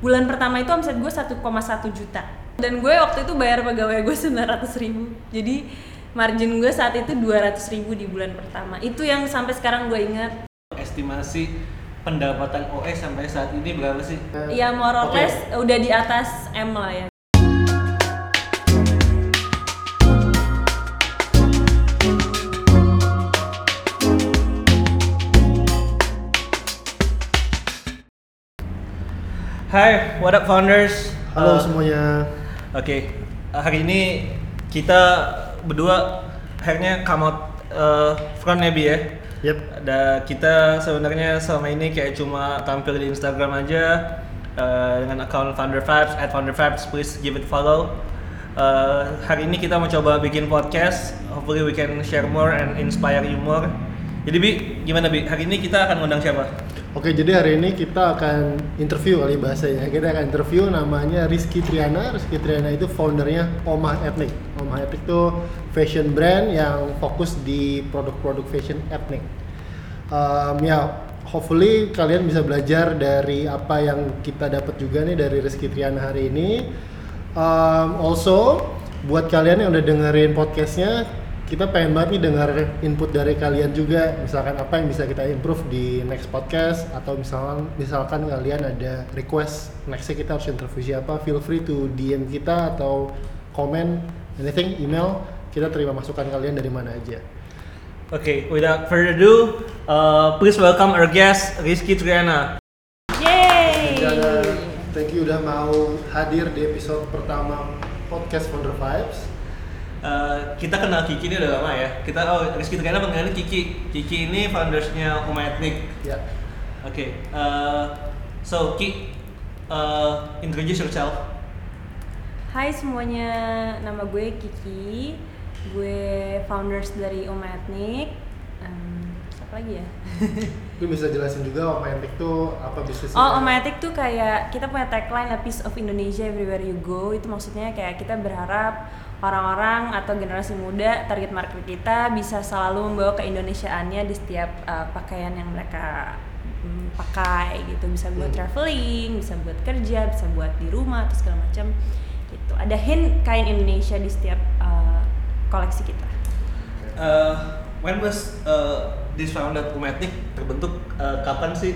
bulan pertama itu omset gue 1,1 juta. Dan gue waktu itu bayar pegawai gue 900 ribu. Jadi margin gue saat itu 200 ribu di bulan pertama. Itu yang sampai sekarang gue ingat. Estimasi pendapatan OS sampai saat ini berapa sih? ya more or less udah di atas M lah ya Hai, what up founders? Halo Uh, semuanya. Oke, hari ini kita berdua akhirnya come out uh, front ya. Yep. Ada kita sebenarnya selama ini kayak cuma tampil di Instagram aja uh, dengan account Founder Vibes, at Founder Vibes, please give it follow. Uh, hari ini kita mau coba bikin podcast, hopefully we can share more and inspire you more. Jadi Bi, gimana Bi? Hari ini kita akan ngundang siapa? Oke, jadi hari ini kita akan interview kali bahasanya. Kita akan interview namanya Rizky Triana. Rizky Triana itu foundernya Omah Ethnic. Omah Ethnic itu fashion brand yang fokus di produk-produk fashion ethnic. Um, ya, hopefully kalian bisa belajar dari apa yang kita dapat juga nih dari Rizky Triana hari ini. Um, also, buat kalian yang udah dengerin podcastnya, kita pengen banget nih dengar input dari kalian juga. Misalkan apa yang bisa kita improve di next podcast atau misalkan misalkan kalian ada request nextnya kita harus interview siapa, feel free to DM kita atau comment anything, email. Kita terima masukan kalian dari mana aja. Oke, without further ado, uh, please welcome our guest Rizky Triana. Triana, thank you udah mau hadir di episode pertama podcast Founder Vibes. Uh, kita kenal Kiki ini udah lama ya. Kita oh Rizky Triana panggilannya Kiki. Kiki ini foundersnya Uma Ethnic. Ya. Oke. uh, so Ki, uh, introduce yourself. Hai semuanya, nama gue Kiki Gue founders dari Oma Ethnic Em, Siapa lagi ya? Lu bisa jelasin juga Ethnic tuh apa bisnisnya? Oh, Oma Ethnic tuh kayak kita punya tagline A Piece of Indonesia Everywhere You Go Itu maksudnya kayak kita berharap orang-orang atau generasi muda target market kita bisa selalu membawa keindonesiaannya di setiap uh, pakaian yang mereka mm, pakai gitu bisa buat Hmm. traveling bisa buat kerja bisa buat di rumah atau segala macam gitu ada hint kain Indonesia di setiap uh, koleksi kita Uh, when was uh, this founded Uma Ethnic terbentuk uh, kapan sih?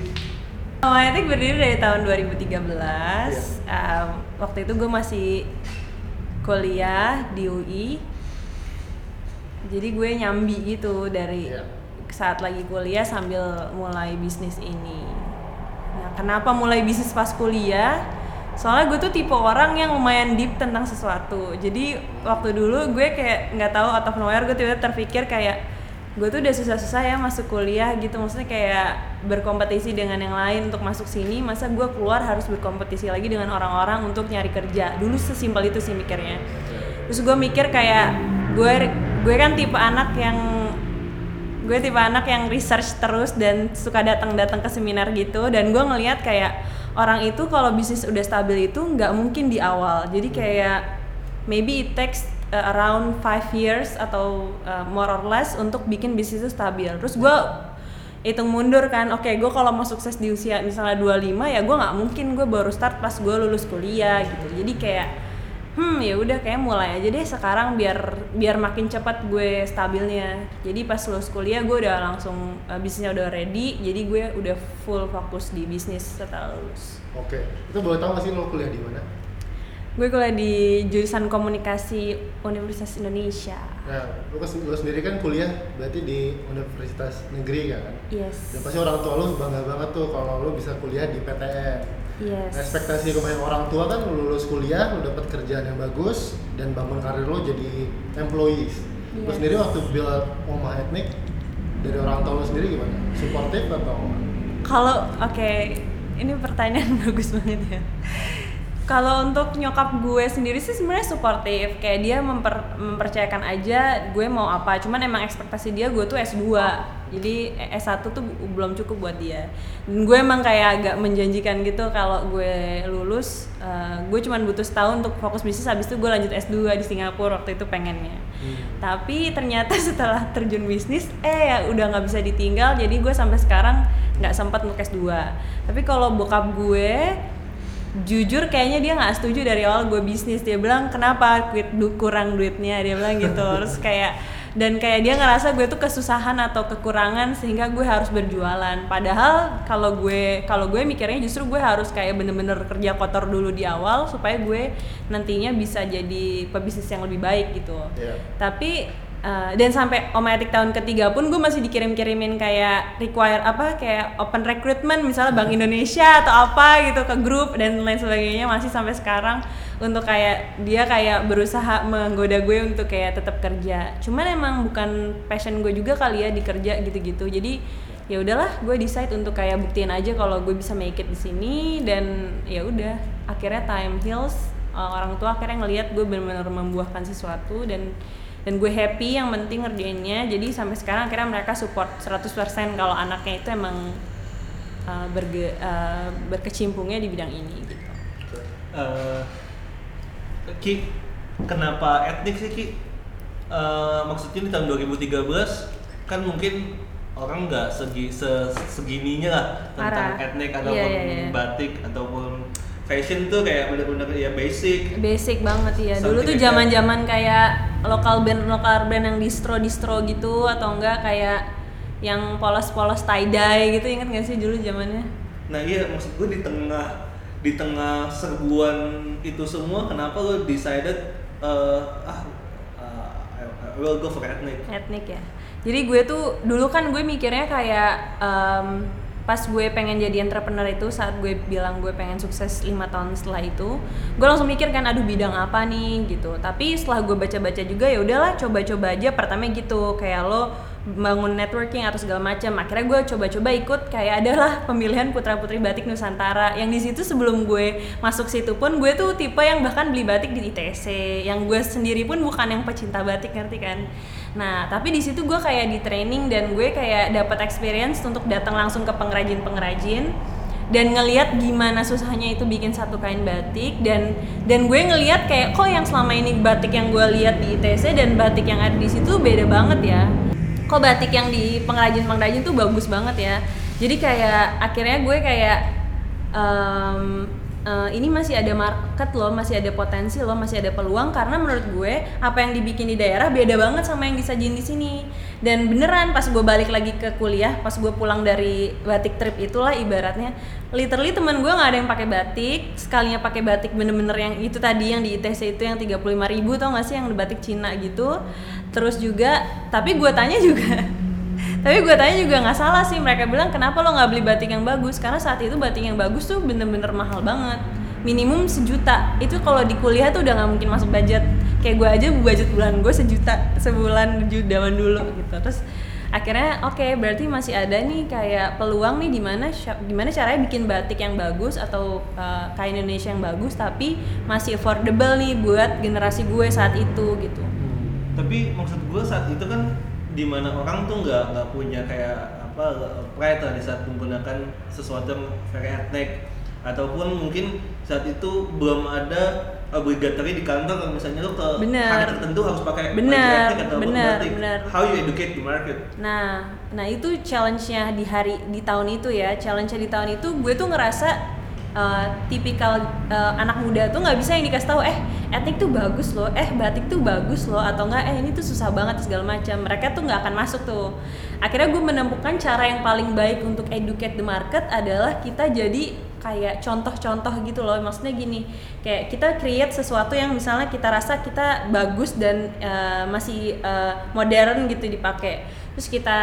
Oma Ethnic berdiri dari tahun 2013 Iya. Um, waktu itu gue masih kuliah di UI jadi gue nyambi gitu dari Iya. saat lagi kuliah sambil mulai bisnis ini. Nah kenapa mulai bisnis pas kuliah? Soalnya gue tuh tipe orang yang lumayan deep tentang sesuatu. Jadi waktu dulu gue kayak nggak tahu out of nowhere gue tiba-tiba terpikir kayak gue tuh udah susah-susah ya masuk kuliah gitu. Maksudnya kayak berkompetisi dengan yang lain untuk masuk sini masa gue keluar harus berkompetisi lagi dengan orang-orang untuk nyari kerja? Dulu sesimpel itu sih mikirnya. Terus gue mikir kayak gue gue kan tipe anak yang gue tipe anak yang research terus dan suka datang-datang ke seminar gitu. Dan gue ngelihat kayak orang itu kalau bisnis udah stabil itu nggak mungkin di awal. Jadi kayak maybe it takes uh, around five years atau uh, more or less untuk bikin bisnis itu stabil. Terus gue hitung mundur kan oke gue kalau mau sukses di usia misalnya 25 ya gue nggak mungkin gue baru start pas gue lulus kuliah gitu. Jadi kayak hmm ya udah kayak mulai aja deh sekarang biar biar makin cepat gue stabilnya. Jadi pas lulus kuliah gue udah langsung uh, bisnisnya udah ready jadi gue udah full fokus di bisnis setelah lulus. Oke, itu boleh tahu nggak sih lo kuliah di mana? Gue kuliah di jurusan komunikasi Universitas Indonesia Nah, lo, kes- lo sendiri kan kuliah berarti di universitas negeri kan? yes Dan pasti orang tua lo bangga banget tuh kalau lo bisa kuliah di PTN. yes Ekspektasi kebanyakan orang tua kan lo lulus kuliah, lo dapat kerjaan yang bagus dan bangun karir lo jadi employees. Lo Yes. sendiri waktu build Omah Ethnic dari orang tua lo sendiri gimana? Supportive atau? Kalau oke, ini pertanyaan bagus banget ya. Kalau untuk nyokap gue sendiri sih sebenarnya suportif, kayak dia memper- mempercayakan aja gue mau apa. Cuman emang ekspektasi dia gue tuh S2. Jadi S1 tuh belum cukup buat dia. Dan gue emang kayak agak menjanjikan gitu kalau gue lulus, eh, gue cuman butuh setahun untuk fokus bisnis habis itu gue lanjut S2 di Singapura waktu itu pengennya. Tapi ternyata setelah terjun bisnis, eh ya udah nggak bisa ditinggal. Jadi gue sampai sekarang nggak sempat untuk S2. Tapi kalau bokap gue jujur kayaknya dia nggak setuju dari awal gue bisnis. Dia bilang kenapa quit du kurang duitnya? Dia bilang gitu. Terus kayak dan kayak dia ngerasa gue tuh kesusahan atau kekurangan sehingga gue harus berjualan. Padahal kalau gue kalau gue mikirnya justru gue harus kayak bener-bener kerja kotor dulu di awal supaya gue nantinya bisa jadi pebisnis yang lebih baik gitu. Iya. tapi uh, dan sampai omatik tahun ketiga pun gue masih dikirim-kirimin kayak require apa kayak open recruitment misalnya Bank Indonesia atau apa gitu ke grup dan lain sebagainya masih sampai sekarang untuk kayak dia kayak berusaha menggoda gue untuk kayak tetap kerja. Cuman emang bukan passion gue juga kali ya di kerja gitu-gitu. Jadi ya udahlah gue decide untuk kayak buktiin aja kalau gue bisa make it di sini dan ya udah akhirnya time heals uh, orang tua akhirnya ngelihat gue benar-benar membuahkan sesuatu dan dan gue happy yang penting ngerjainnya jadi sampai sekarang akhirnya mereka support 100% kalau anaknya itu emang uh, berge, uh, berkecimpungnya di bidang ini gitu Eh, Ki, kenapa etnik sih Ki? Eh, maksudnya di tahun 2013 kan mungkin orang nggak segi se- segininya lah tentang Parah. etnik Iya, ataupun iya, iya. batik ataupun fashion tuh kayak bener-bener ya basic. basic banget ya dulu tuh zaman zaman kayak lokal band lokal band yang distro distro gitu atau enggak kayak yang polos-polos tie dye gitu inget gak sih dulu zamannya Nah iya maksud gue di tengah di tengah serbuan itu semua kenapa lo decided eh, ah uh, I, will go for ethnic. etnik ya jadi gue tuh dulu kan gue mikirnya kayak em, pas gue pengen jadi entrepreneur itu saat gue bilang gue pengen sukses lima tahun setelah itu gue langsung mikir kan aduh bidang apa nih? Gitu. Tapi setelah gue baca-baca juga ya udahlah coba-coba aja pertama gitu. Kayak lo bangun networking atau segala macam. Akhirnya gue coba-coba ikut kayak adalah pemilihan putra putri batik nusantara. Yang di situ sebelum gue masuk situ pun gue tuh tipe yang bahkan beli batik di ITC yang gue sendiri pun bukan yang pecinta batik ngerti kan nah tapi di situ gue kayak di training dan gue kayak dapat experience untuk datang langsung ke pengrajin pengrajin dan ngelihat gimana susahnya itu bikin satu kain batik dan dan gue ngelihat kayak kok yang selama ini batik yang gue lihat di ITC dan batik yang ada di situ beda banget ya? Kok batik yang di pengrajin pengrajin tuh bagus banget ya? Jadi kayak akhirnya gue kayak em, eh, ini masih ada market loh masih ada potensi loh masih ada peluang karena menurut gue apa yang dibikin di daerah beda banget sama yang disajiin di sini. Dan beneran pas gue balik lagi ke kuliah pas gue pulang dari batik trip itulah ibaratnya literally teman gue nggak ada yang pakai batik sekalinya pakai batik bener-bener yang itu tadi yang di ITC itu yang 35.000 ribu tau gak sih yang batik Cina gitu. Terus juga tapi gue tanya juga tapi gue tanya juga nggak salah sih mereka bilang kenapa lo nggak beli batik yang bagus? Karena saat itu batik yang bagus tuh bener-bener mahal banget. Minimum sejuta. Itu kalau di kuliah tuh udah nggak mungkin masuk budget. Kayak gue aja budget bulan gue sejuta sebulan zaman dulu gitu. Terus akhirnya oke berarti masih ada nih kayak peluang nih di mana sya- gimana caranya bikin batik yang bagus atau uh, kain Indonesia yang bagus tapi masih affordable nih buat generasi gue saat itu gitu. Tapi maksud gue saat itu kan di mana orang tuh nggak nggak punya kayak apa pride lah di saat menggunakan sesuatu yang very ethnic ataupun mungkin saat itu belum ada obligatory di kantor kalau misalnya lo ke Bener. hari tertentu harus pakai Bener, ethnic atau bener, batik. bener. How you educate the market? Nah, nah itu challenge-nya di hari di tahun itu ya. Challenge-nya di tahun itu gue tuh ngerasa uh, tipikal uh, anak muda tuh nggak bisa yang dikasih tahu eh etnik tuh bagus loh, eh batik tuh bagus loh atau enggak eh ini tuh susah banget segala macam. Mereka tuh nggak akan masuk tuh. Akhirnya gue menemukan cara yang paling baik untuk educate the market adalah kita jadi kayak contoh-contoh gitu loh maksudnya gini kayak kita create sesuatu yang misalnya kita rasa kita bagus dan uh, masih uh, modern gitu dipakai terus kita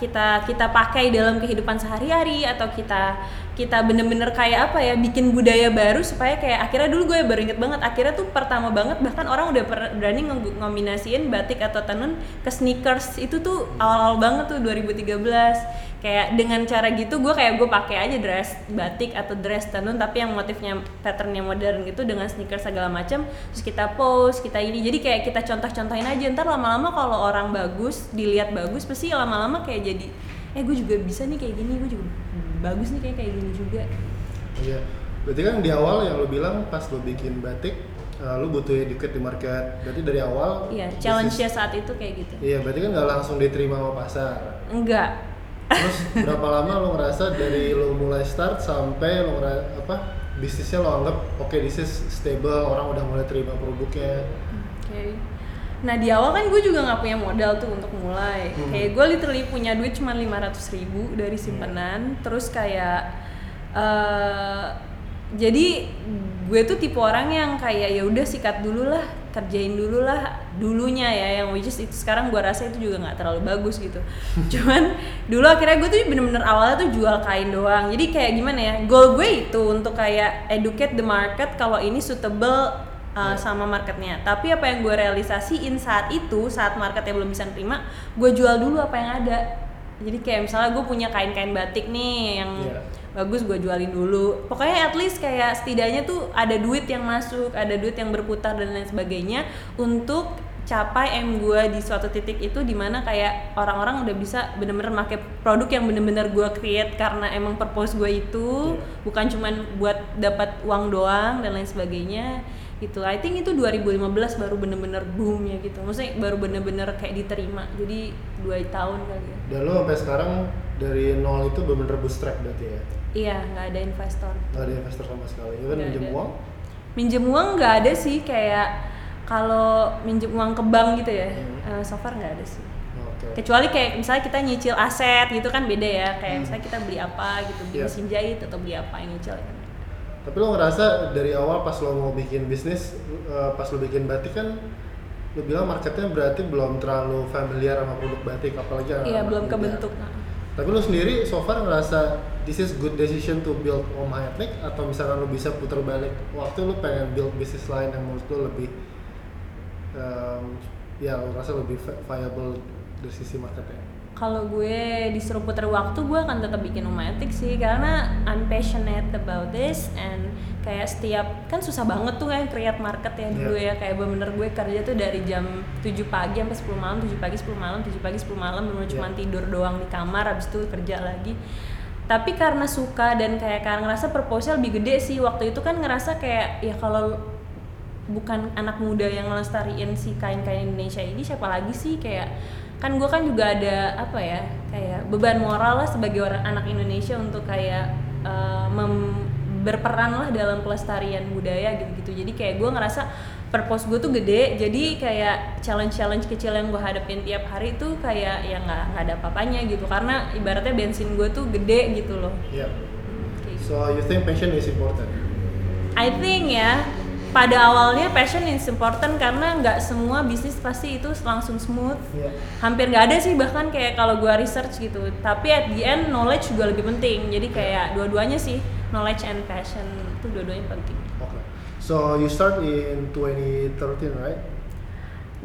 kita kita pakai dalam kehidupan sehari-hari atau kita kita bener-bener kayak apa ya bikin budaya baru supaya kayak akhirnya dulu gue baru inget banget akhirnya tuh pertama banget bahkan orang udah berani ngom- ngombinasiin batik atau tenun ke sneakers. Itu tuh awal-awal banget tuh 2013 kayak dengan cara gitu gue kayak gue pakai aja dress batik atau dress tenun tapi yang motifnya patternnya modern gitu dengan sneakers segala macam terus kita post kita ini. Jadi kayak kita contoh-contohin aja. Ntar lama-lama kalau orang bagus dilihat bagus pasti lama-lama kayak jadi eh gue juga bisa nih kayak gini gue juga bagus nih kayak kayak gini juga Iya. Berarti kan di awal yang lo bilang pas lo bikin batik, uh, lo butuh educate di market. Berarti dari awal. iya challenge-nya saat itu kayak gitu Iya, berarti kan nggak langsung diterima sama pasar. enggak Terus berapa lama lo ngerasa dari lo mulai start sampai lo ngera- apa bisnisnya lo anggap oke this is stable orang udah mulai terima produknya Oke. Nah di awal kan gue juga nggak punya modal tuh untuk mulai. Hmm. Kayak gue literally punya duit cuma 500 ribu dari simpenan. Terus kayak eh jadi gue tuh tipe orang yang kayak ya udah sikat dulu lah, kerjain dulu lah dulunya ya yang which is itu sekarang gue rasa itu juga nggak terlalu bagus gitu. Cuman dulu akhirnya gue tuh bener-bener awalnya tuh jual kain doang. Jadi kayak gimana ya? Goal gue itu untuk kayak educate the market kalau ini suitable uh, sama marketnya. Tapi apa yang gue realisasiin saat itu, saat marketnya belum bisa terima, gue jual dulu apa yang ada. Jadi kayak misalnya gue punya kain-kain batik nih yang Iya. bagus gue jualin dulu. Pokoknya at least kayak setidaknya tuh ada duit yang masuk, ada duit yang berputar dan lain sebagainya untuk capai M gue di suatu titik itu di mana kayak orang-orang udah bisa bener-bener pakai produk yang bener-bener gue create karena emang purpose gue itu Iya. bukan cuman buat dapat uang doang dan lain sebagainya gitu. I think itu 2015 baru bener-bener boomnya gitu. Maksudnya baru bener-bener kayak diterima. Jadi dua tahun kali ya. Dan lo sampai sekarang dari nol itu bener-bener bootstrap berarti ya? Iya nggak ada investor. Nggak ada investor sama sekali. Even minjem ada. uang? Minjem uang nggak ada sih. Kayak kalau minjem uang ke bank gitu ya Hmm. eh, so far nggak ada sih. Oke. Kecuali kayak misalnya kita nyicil aset gitu kan beda ya. Kayak misalnya kita beli apa gitu beli Iya. mesin jahit atau beli apa yang nyicil kan tapi lo ngerasa dari awal pas lo mau bikin bisnis eh, pas lo bikin batik kan lo bilang marketnya berarti belum terlalu familiar sama produk batik apalagi iya belum kebentuk Tapi lu sendiri so far ngerasa this is good decision to build Oma Ethnic atau misalkan lu bisa putar balik waktu lu pengen build bisnis lain yang menurut lu lebih um, ya lu rasa lebih vi- viable dari sisi marketnya. Kalau gue disuruh puter waktu gue akan tetap bikin Umatic sih. Karena I'm passionate about this and kayak setiap kan susah banget tuh kan create market ya dulu ya. Kayak bener-bener gue kerja tuh dari jam 7 pagi sampai 10 malam 7 pagi 10 malam 7 pagi 10 malam bener cuma Iya. tidur doang di kamar habis itu kerja lagi. Tapi karena suka dan kayak karena ngerasa proposal lebih gede sih. Waktu itu kan ngerasa kayak ya kalau bukan anak muda yang ngelestariin si kain-kain Indonesia ini siapa lagi sih? Kayak kan gue kan juga ada apa ya kayak beban moral lah sebagai orang anak Indonesia untuk kayak eh, mem- berperan lah dalam pelestarian budaya gitu-gitu jadi kayak gue ngerasa purpose gue tuh gede jadi kayak challenge-challenge kecil yang gue hadapin tiap hari tuh kayak ya nggak nggak ada apa-apanya gitu karena ibaratnya bensin gue tuh gede gitu loh Yeah. Kayak gitu. So you think passion is important? I think ya pada awalnya passion is important karena nggak semua bisnis pasti itu langsung smooth Iya. hampir nggak ada sih bahkan kayak kalau gua research gitu tapi at the end knowledge juga lebih penting jadi kayak dua-duanya sih knowledge and passion itu dua-duanya penting Okay. So you start in 2013, right?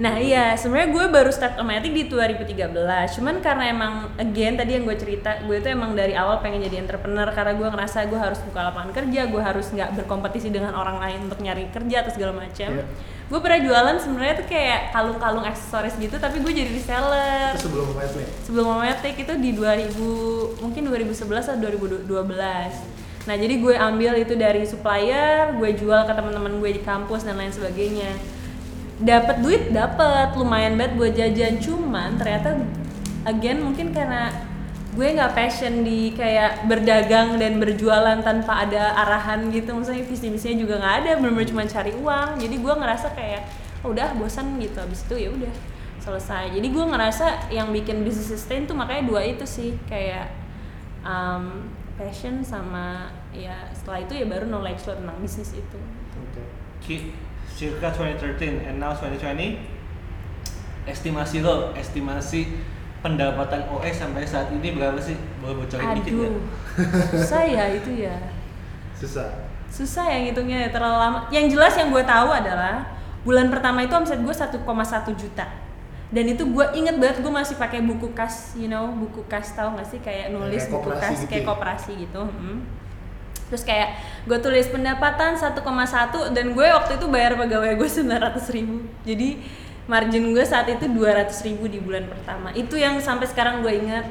Nah iya, sebenarnya gue baru start Omatic di 2013. Cuman karena emang again tadi yang gue cerita, gue tuh emang dari awal pengen jadi entrepreneur karena gue ngerasa gue harus buka lapangan kerja, gue harus nggak berkompetisi dengan orang lain untuk nyari kerja atau segala macam. Iya. Gue pernah jualan sebenarnya tuh kayak kalung-kalung aksesoris gitu, tapi gue jadi reseller. Itu sebelum Ethnic. Sebelum Omatic itu di 2000 mungkin 2011 atau 2012. Nah jadi gue ambil itu dari supplier, gue jual ke teman-teman gue di kampus dan lain sebagainya dapat duit dapat lumayan banget buat jajan. Cuman ternyata again mungkin karena gue nggak passion di kayak berdagang dan berjualan tanpa ada arahan gitu. Maksudnya visi misinya juga nggak ada. Benar-benar cuma cari uang. Jadi gue ngerasa kayak "Oh, udah bosan gitu. Habis itu ya udah selesai. Jadi gue ngerasa yang bikin bisnis sustain tuh makanya dua itu sih. Kayak um, passion sama ya setelah itu ya baru knowledge tentang bisnis itu. Okay. Circa 2013 and now 2020 estimasi lo estimasi pendapatan OS sampai saat ini berapa sih boleh bocorin dikit aduh susah ya itu ya Susah. susah ya ngitungnya ya, terlalu lama yang jelas yang gue tahu adalah bulan pertama itu omset gue 1,1 juta dan itu gue inget banget gue masih pakai buku kas you know buku kas tahu gak sih kayak nulis Kayak buku kas gitu kayak ya? koperasi gitu mm. Terus kayak gue tulis pendapatan 1,1 dan gue waktu itu bayar pegawai gue 900 ribu. Jadi margin gue saat itu 200 ribu di bulan pertama. Itu yang sampai sekarang gue inget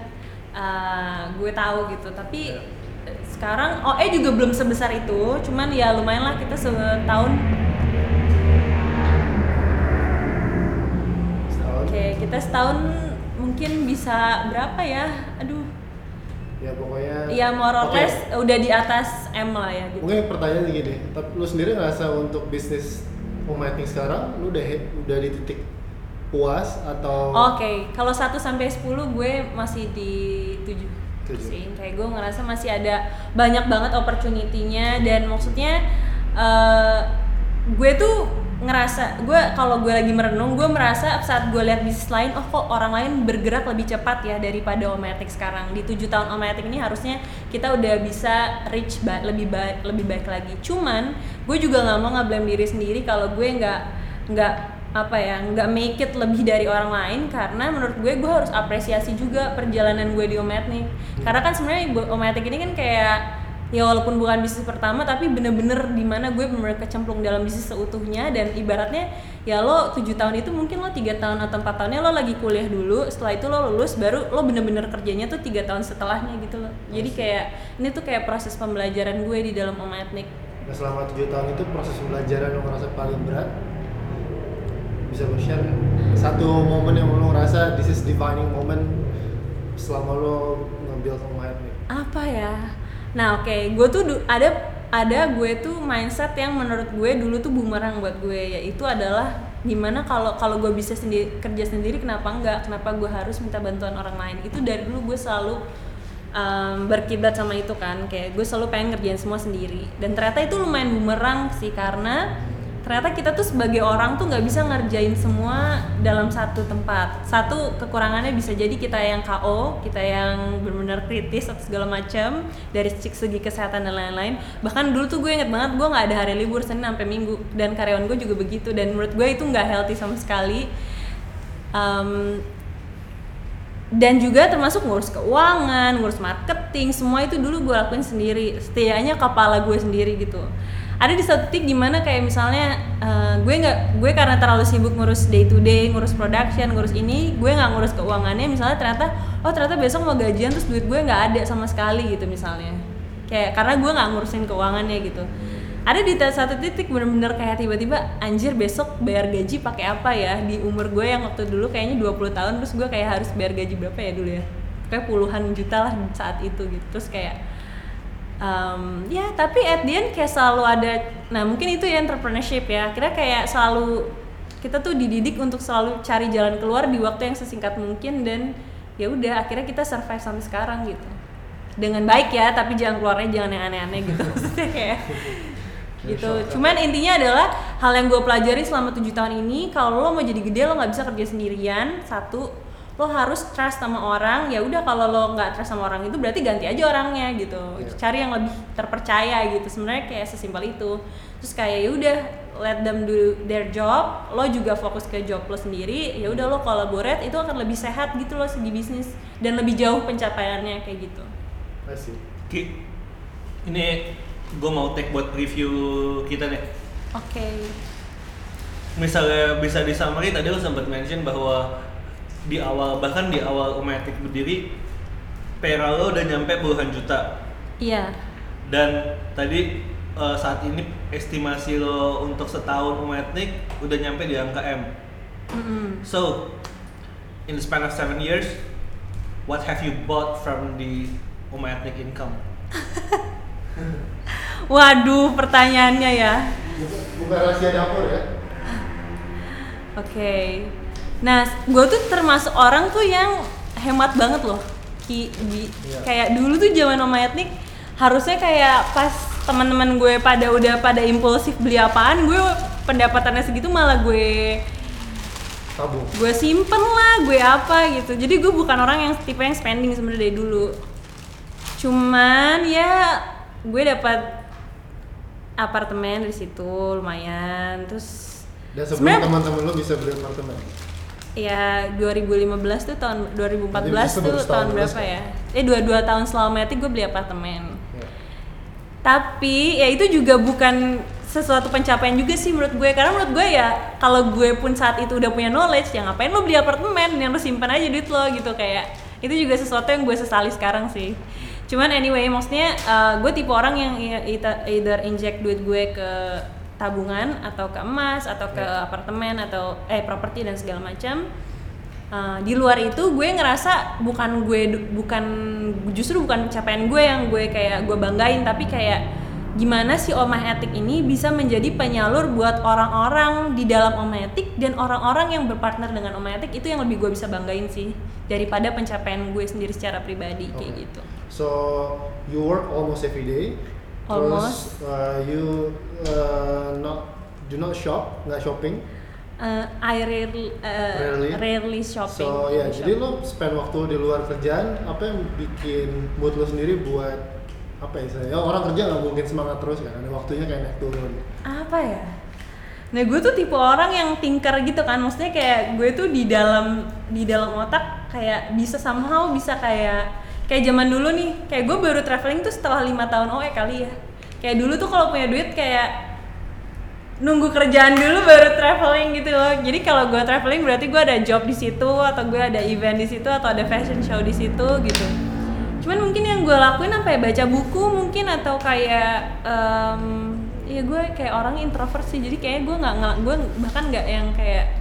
uh, gue tahu gitu. Tapi Ya. sekarang OE juga belum sebesar itu. Cuman ya lumayan lah kita setahun. Setahun. oke kita setahun mungkin bisa berapa ya? Aduh ya pokoknya ya more or less udah di atas M lah ya gitu. mungkin pertanyaannya gini tapi lu sendiri ngerasa untuk bisnis pemainting sekarang lu udah udah di titik puas atau Oke, kalau 1 sampai 10 gue masih di 7 Tujuh. sih. Kayak gue ngerasa masih ada banyak banget opportunity-nya dan maksudnya eh, gue tuh ngerasa gue kalau gue lagi merenung gue merasa saat gue lihat bisnis lain oh kok orang lain bergerak lebih cepat ya daripada Omatic sekarang. Di tujuh tahun Omatic ini harusnya kita udah bisa reach ba- lebih baik lebih baik lagi. Cuman gue juga nggak mau ngeblame diri sendiri kalau gue nggak nggak apa ya nggak make it lebih dari orang lain karena menurut gue gue harus apresiasi juga perjalanan gue di Omatic karena kan sebenarnya Omatic ini kan kayak ya walaupun bukan bisnis pertama tapi bener-bener di mana gue bener kecemplung dalam bisnis seutuhnya. Dan ibaratnya ya lo tujuh tahun itu mungkin lo tiga tahun atau empat tahunnya lo lagi kuliah dulu setelah itu lo lulus baru lo bener-bener kerjanya tuh tiga tahun setelahnya gitu loh. Jadi kayak ini tuh kayak proses pembelajaran gue di dalam Om Etnik. Nah, selama tujuh tahun itu proses pembelajaran yang ngerasa paling berat? Bisa lo share satu momen yang lo ngerasa this is defining moment selama lo ngambil pemain nih apa ya nah oke gue tuh ada ada gue tuh mindset yang menurut gue dulu tuh bumerang buat gue yaitu adalah gimana kalau kalau gue bisa sendiri kerja sendiri kenapa enggak? Kenapa gue harus minta bantuan orang lain? Itu dari dulu gue selalu um, berkiblat sama itu kan kayak gue selalu pengen ngerjain semua sendiri. Dan ternyata itu lumayan bumerang sih karena ternyata kita tuh sebagai orang tuh nggak bisa ngerjain semua dalam satu tempat satu kekurangannya bisa jadi kita yang KO kita yang benar-benar kritis atau segala macam dari segi kesehatan dan lain-lain bahkan dulu tuh gue inget banget gue nggak ada hari libur senin sampai minggu dan karyawan gue juga begitu dan menurut gue itu nggak healthy sama sekali Um, dan juga termasuk ngurus keuangan, ngurus marketing, semua itu dulu gue lakuin sendiri. Setidaknya kepala gue sendiri gitu. Ada di satu titik di mana kayak misalnya eh, gue nggak, gue karena terlalu sibuk ngurus day to day, ngurus production, ngurus ini, gue nggak ngurus keuangannya. Misalnya ternyata, oh ternyata besok mau gajian terus duit gue nggak ada sama sekali gitu misalnya. Kayak karena gue nggak ngurusin keuangannya gitu ada di satu titik bener-bener kayak tiba-tiba anjir besok bayar gaji pakai apa ya di umur gue yang waktu dulu kayaknya 20 tahun terus gue kayak harus bayar gaji berapa ya dulu ya kayak puluhan juta lah saat itu gitu terus kayak um, ya tapi at the end kayak selalu ada nah mungkin itu ya entrepreneurship ya. Kira kayak selalu kita tuh dididik untuk selalu cari jalan keluar di waktu yang sesingkat mungkin dan ya udah akhirnya kita survive sampai sekarang gitu. Dengan baik ya tapi jangan keluarnya jangan yang aneh-aneh gitu. Maksudnya kayak gitu. Cuman intinya adalah hal yang gue pelajari selama tujuh tahun ini kalau lo mau jadi gede lo nggak bisa kerja sendirian. Satu lo harus trust sama orang ya udah kalau lo nggak trust sama orang itu berarti ganti aja orangnya gitu Iya. cari yang lebih terpercaya gitu sebenarnya kayak sesimpel itu terus kayak ya udah let them do their job lo juga fokus ke job lo sendiri ya udah lo collaborate itu akan lebih sehat gitu loh segi bisnis dan lebih jauh pencapaiannya kayak gitu Asik. Ki, ini gue mau take buat review kita deh. oke Misalnya bisa di summary tadi lo sempat mention bahwa di awal bahkan di awal Umatic berdiri payroll lo udah nyampe puluhan juta iya dan tadi eh, saat ini estimasi lo untuk setahun Umatic udah nyampe di angka M. Mm-mm. So, in the span of seven years, what have you bought from the Umatic income? waduh pertanyaannya ya Bukan, bukan rahasia dapur ya. Oke. Nah, gue tuh termasuk orang tuh yang hemat banget loh. Ki, di, Iya. kayak dulu tuh zaman Oma Etnik harusnya kayak pas teman-teman gue pada udah pada impulsif beli apaan, gue pendapatannya segitu malah gue Tabung. gue simpen lah, gue apa gitu. Jadi gue bukan orang yang tipe yang spending sebenarnya dari dulu. Cuman ya gue dapat apartemen dari situ lumayan. Terus Dan sebelum teman-teman lo bisa beli apartemen. Ya 2015 tuh tahun 2014 Jadi tuh tahun berapa ya? Eh dua-dua tahun setelah Matic gue beli apartemen. Ya. Tapi ya itu juga bukan sesuatu pencapaian juga sih menurut gue karena menurut gue ya kalau gue pun saat itu udah punya knowledge ya ngapain lo beli apartemen yang lo simpan aja duit lo gitu kayak itu juga sesuatu yang gue sesali sekarang sih cuman anyway maksudnya uh, gue tipe orang yang either inject duit gue ke tabungan atau ke emas atau ke apartemen atau eh properti dan segala macam Uh, di luar itu gue ngerasa bukan gue bukan justru bukan capaian gue yang gue kayak gue banggain tapi kayak gimana si Omah Etik ini bisa menjadi penyalur buat orang-orang di dalam Omah Etik dan orang-orang yang berpartner dengan Omah Etik itu yang lebih gue bisa banggain sih daripada pencapaian gue sendiri secara pribadi kayak Okay. gitu. So you work almost every day. Almost. Terus uh, you uh, not do not shop, nggak shopping. Uh, I rarely, uh, Rarely? rarely shopping. So ya, Shop. jadi lo spend waktu di luar kerjaan, apa yang bikin mood lo sendiri buat apa ya? istilahnya? Ya, orang kerja nggak mungkin semangat terus kan, ada waktunya kayak naik turun. apa ya nah gue tuh tipe orang yang tinker gitu kan maksudnya kayak gue tuh di dalam di dalam otak kayak bisa somehow bisa kayak kayak zaman dulu nih kayak gue baru traveling tuh setelah lima tahun OE kali ya kayak dulu tuh kalau punya duit kayak nunggu kerjaan dulu baru traveling gitu loh. Jadi kalau gue traveling berarti gue ada job di situ atau gue ada event di situ atau ada fashion show di situ gitu. Cuman mungkin yang gue lakuin sampai baca buku mungkin atau kayak em, ya gue kayak orang introvert sih. Jadi kayak gue nggak gue bahkan nggak yang kayak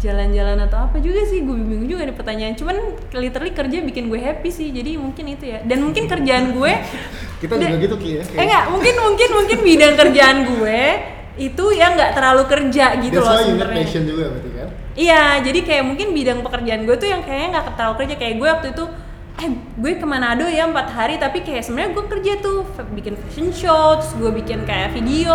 jalan-jalan atau apa juga sih gue bingung juga nih pertanyaan cuman literally kerja bikin gue happy sih jadi mungkin itu ya dan mungkin kerjaan gue Kita juga gitu Ki ya. eh enggak mungkin mungkin mungkin bidang kerjaan gue itu ya nggak terlalu kerja gitu That's loh sebenarnya passion juga berarti kan? Iya, jadi kayak mungkin bidang pekerjaan gue tuh yang kayaknya nggak terlalu kerja kayak gue waktu itu eh gue ke Manado ya empat hari tapi kayak sebenarnya gue kerja tuh bikin fashion show terus gue bikin kayak video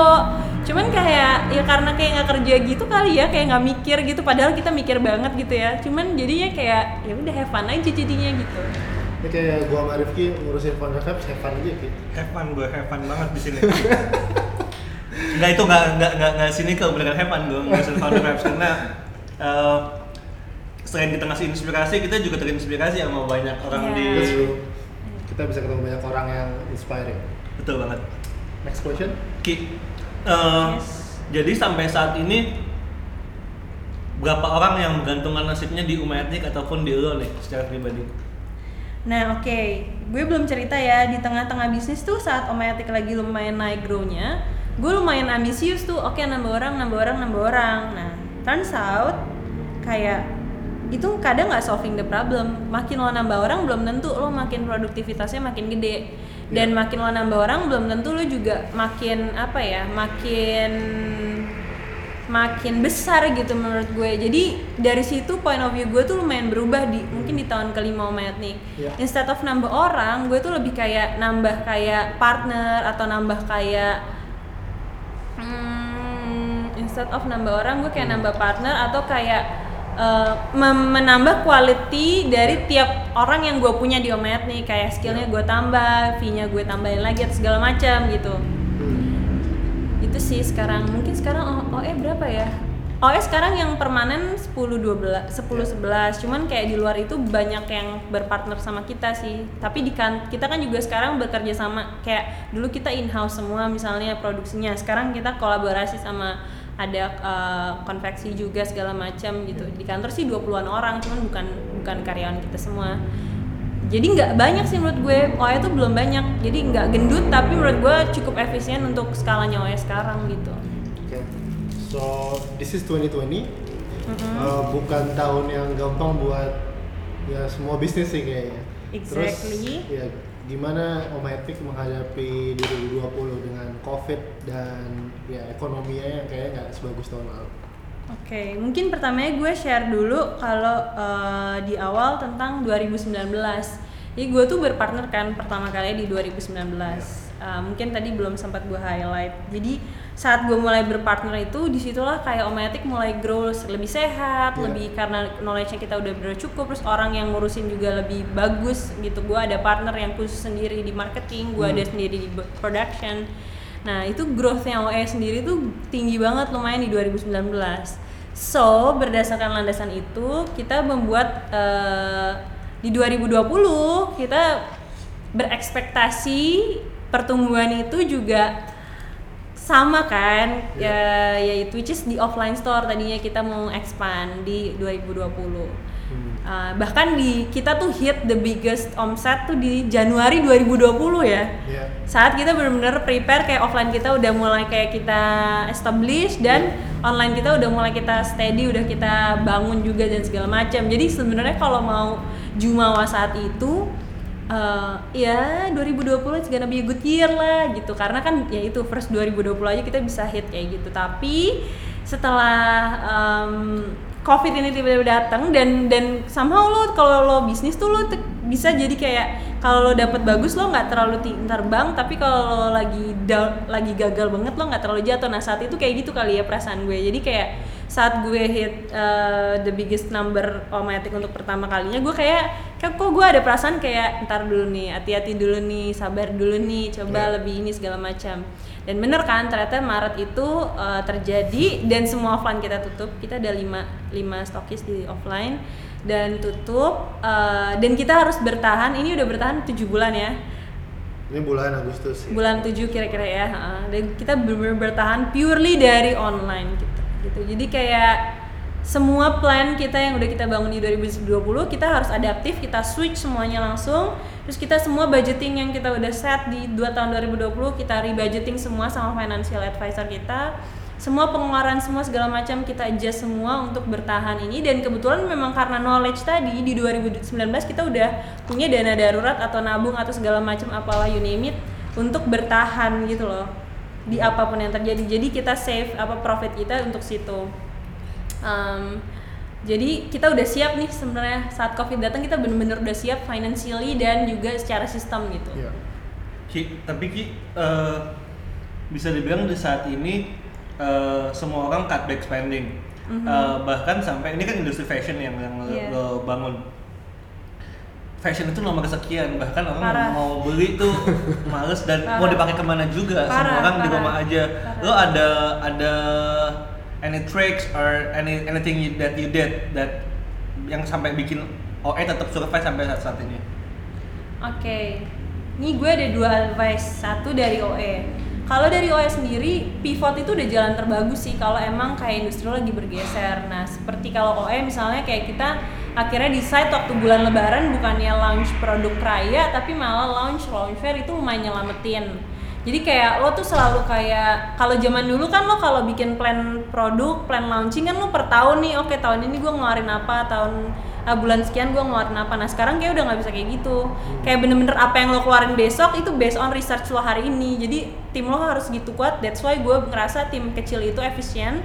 cuman kayak ya karena kayak nggak kerja gitu kali ya kayak nggak mikir gitu padahal kita mikir banget gitu ya cuman jadinya kayak ya udah have fun aja jadinya gitu Ini kayak gua sama Rifki ngurusin Founder Vibes, have fun aja Ki. Have fun gue, have fun banget di sini. Enggak itu nggak nggak nggak nggak sini kalau beneran have fun gue ngurusin founder vibes karena eh, selain kita ngasih inspirasi kita juga terinspirasi sama banyak orang Iya. di That's true. Kita bisa ketemu banyak orang yang inspiring. betul banget. Next question. Ki, eh, Yes. jadi sampai saat ini berapa orang yang menggantungkan nasibnya di Uma Etnik ataupun di lo nih secara pribadi? Nah oke, gue belum cerita ya di tengah-tengah bisnis tuh saat Omatic lagi lumayan naik grow-nya, gue lumayan ambisius tuh, oke nambah orang, nambah orang, nambah orang. Nah, turns out kayak itu kadang nggak solving the problem. Makin lo nambah orang belum tentu lo makin produktivitasnya makin gede. Dan makin lo nambah orang belum tentu lo juga makin apa ya, makin makin besar gitu menurut gue jadi dari situ point of view gue tuh lumayan berubah di mungkin di tahun kelima Oma Etnik Iya. instead of nambah orang gue tuh lebih kayak nambah kayak partner atau nambah kayak hmm, instead of nambah orang gue kayak nambah partner atau kayak mem- menambah quality dari tiap orang yang gue punya di Oma Etnik kayak skillnya gue tambah fee-nya gue tambahin lagi atau segala macam gitu. Hmm. itu sih sekarang. Mungkin sekarang OE berapa ya? OE sekarang yang permanen 10 12 10 11 cuman kayak di luar itu banyak yang berpartner sama kita sih. Tapi di kan kita kan juga sekarang bekerja sama. Kayak dulu kita in house semua misalnya produksinya. Sekarang kita kolaborasi sama ada eh, konveksi juga segala macam gitu di kantor sih 20-an orang cuman bukan bukan karyawan kita semua jadi nggak banyak sih menurut gue OE itu belum banyak jadi nggak gendut tapi menurut gue cukup efisien untuk skalanya OE sekarang gitu Oke. So this is 2020. Uh, bukan tahun yang gampang buat ya semua bisnis sih kayaknya. Terus Exactly. ya gimana Om Epic menghadapi 2020 dengan COVID dan ya ekonominya yang kayaknya nggak sebagus tahun lalu. Oke, mungkin pertamanya gue share dulu kalau eh, di awal tentang 2019. Jadi gue tuh berpartner kan pertama kali di 2019. Eh, mungkin tadi belum sempat gue highlight. Jadi saat gue mulai berpartner itu di situlah kayak Omatic mulai grow lebih sehat, Iya. lebih karena knowledge-nya kita udah bener cukup, terus orang yang ngurusin juga lebih bagus gitu. Gue ada partner yang khusus sendiri di marketing, gue ada sendiri di production. Nah itu growth-nya OE sendiri tuh tinggi banget lumayan di 2019. So berdasarkan landasan itu kita membuat eh, di 2020 kita berekspektasi pertumbuhan itu juga sama kan ya yaitu which is di offline store tadinya kita mau expand di 2020 Uh, bahkan di kita tuh hit the biggest omset tuh di Januari 2020 ya. Iya. Saat kita benar-benar prepare kayak offline kita udah mulai kayak kita establish dan online kita udah mulai kita steady, udah kita bangun juga dan segala macam. Jadi sebenarnya kalau mau jumawa saat itu uh, ya 2020 is gonna be a good year lah gitu. Karena kan ya itu first 2020 aja kita bisa hit kayak gitu. Tapi setelah um, covid ini tiba-tiba datang dan dan somehow lo kalau lo bisnis tuh lo bisa jadi kayak kalau lo dapet bagus lo nggak terlalu terbang tapi kalau lo lagi lagi gagal banget lo nggak terlalu jatuh. Nah saat itu kayak gitu kali ya perasaan gue. Jadi kayak saat gue hit uh, the biggest number omatic untuk pertama kalinya gue kayak kayak kok gue ada perasaan kayak ntar dulu nih hati-hati dulu nih sabar dulu nih coba Yeah. lebih ini segala macam dan bener kan ternyata Maret itu uh, terjadi dan semua offline kita tutup kita ada lima lima stokis di offline dan tutup uh, dan kita harus bertahan ini udah bertahan tujuh bulan ya Ini bulan Agustus. ya. bulan 7 kira-kira ya dan kita benar-benar bertahan purely dari online gitu gitu. Jadi kayak semua plan kita yang udah kita bangun di 2020 kita harus adaptif kita switch semuanya langsung. Terus kita semua budgeting yang kita udah set di 2 tahun 2020 kita rebudgeting semua sama financial advisor kita. Semua pengeluaran semua segala macam kita adjust semua untuk bertahan ini. Dan kebetulan memang karena knowledge tadi di 2019 kita udah punya dana darurat atau nabung atau segala macam apalah you name it untuk bertahan gitu loh di apa pun yang terjadi jadi kita save apa profit kita untuk situ Um, jadi kita udah siap nih sebenarnya saat covid datang kita bener-bener udah siap financially dan juga secara sistem gitu Iya. Ki, tapi Ki eh, bisa dibilang di saat ini eh, semua orang cut back spending. Eh, bahkan sampai ini kan industri fashion yang yang Iya. lo bangun. Fashion itu nomor sekian, bahkan orang Parah. mau beli tuh males dan mau Parah. dipakai ke mana juga. Parah, semua orang di parah. rumah aja. Parah. Lo ada ada any tricks or any anything you- that you did that yang sampai bikin OE tetap survive sampai saat, saat ini? Oke, ini gue ada dua advice. Satu dari OE. Kalau dari OE sendiri, pivot itu udah jalan terbagus sih. Kalau emang kayak industri lo lagi bergeser. Nah, seperti kalau OE misalnya kayak kita akhirnya decide waktu bulan Lebaran bukannya launch produk raya, tapi malah launch launch fair itu lumayan nyelamatin. Jadi kayak lo tuh selalu kayak kalau zaman dulu kan lo kalau bikin plan produk, plan launching kan lo per tahun nih, oke tahun ini gue ngeluarin apa, tahun ah, bulan sekian gue ngeluarin apa. Nah sekarang kayak udah nggak bisa kayak gitu. Kayak bener-bener apa yang lo keluarin besok itu based on research lo hari ini. Jadi tim lo harus gitu kuat. That's why gue ngerasa tim kecil itu efisien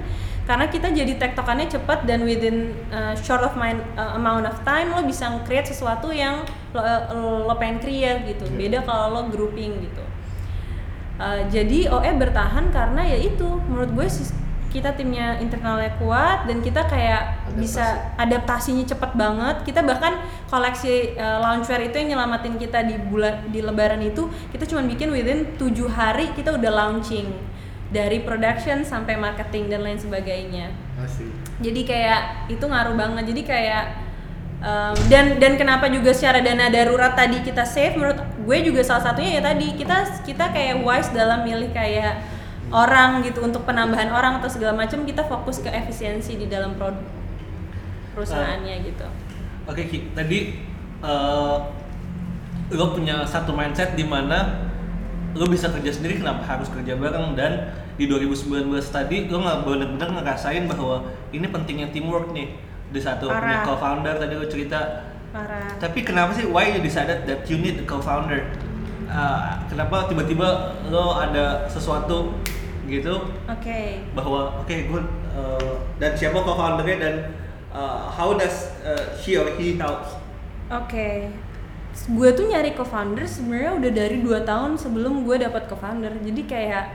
karena kita jadi tektokannya cepat dan within uh, short of mind, uh, amount of time lo bisa create sesuatu yang lo, lo pengen create gitu. Beda kalau lo grouping gitu. Uh, jadi OE bertahan karena ya itu menurut gue sih kita timnya internalnya kuat dan kita kayak Adaptasi. bisa adaptasinya cepet banget kita bahkan koleksi uh, loungewear itu yang nyelamatin kita di bulan di lebaran itu kita cuma bikin within tujuh hari kita udah launching dari production sampai marketing dan lain sebagainya. Asik. jadi kayak itu ngaruh banget. Jadi kayak um, dan dan kenapa juga secara dana darurat tadi kita save menurut gue juga salah satunya ya tadi kita kita kayak wise dalam milih kayak orang gitu untuk penambahan orang atau segala macam kita fokus ke efisiensi di dalam produk perusahaannya gitu. Oke Ki, tadi eh, lo punya satu mindset di mana lo bisa kerja sendiri kenapa harus kerja bareng? Dan di 2019 tadi lo nggak benar-benar ngerasain bahwa ini pentingnya teamwork nih. Di satu punya co-founder tadi lo cerita. Parah. Tapi kenapa sih why you decided that you need a co-founder? Uh, kenapa tiba-tiba lo ada sesuatu gitu? Oke. Bahwa oke gue uh, dan siapa co-foundernya dan uh, how does uh, she or he helps? Oke, gue tuh nyari co-founder sebenarnya udah dari 2 tahun sebelum gue dapat co-founder. Jadi kayak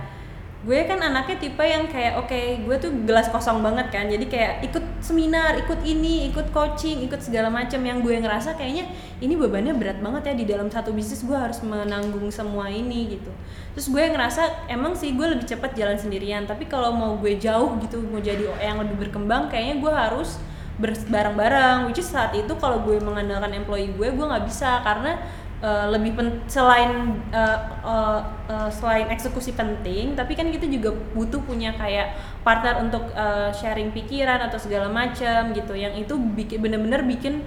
gue kan anaknya tipe yang kayak oke, gue tuh gelas kosong banget kan. Jadi kayak ikut seminar, ikut ini, ikut coaching, ikut segala macam yang gue ngerasa kayaknya ini bebannya berat banget ya di dalam satu bisnis gue harus menanggung semua ini gitu. Terus gue ngerasa emang sih gue lebih cepat jalan sendirian, tapi kalau mau gue jauh gitu, mau jadi yang lebih berkembang kayaknya gue harus bareng-bareng which is saat itu kalau gue mengandalkan employee gue gue nggak bisa karena uh, lebih pen- selain uh, uh, uh, selain eksekusi penting tapi kan kita juga butuh punya kayak partner untuk uh, sharing pikiran atau segala macam gitu. Yang itu bikin bener-bener bikin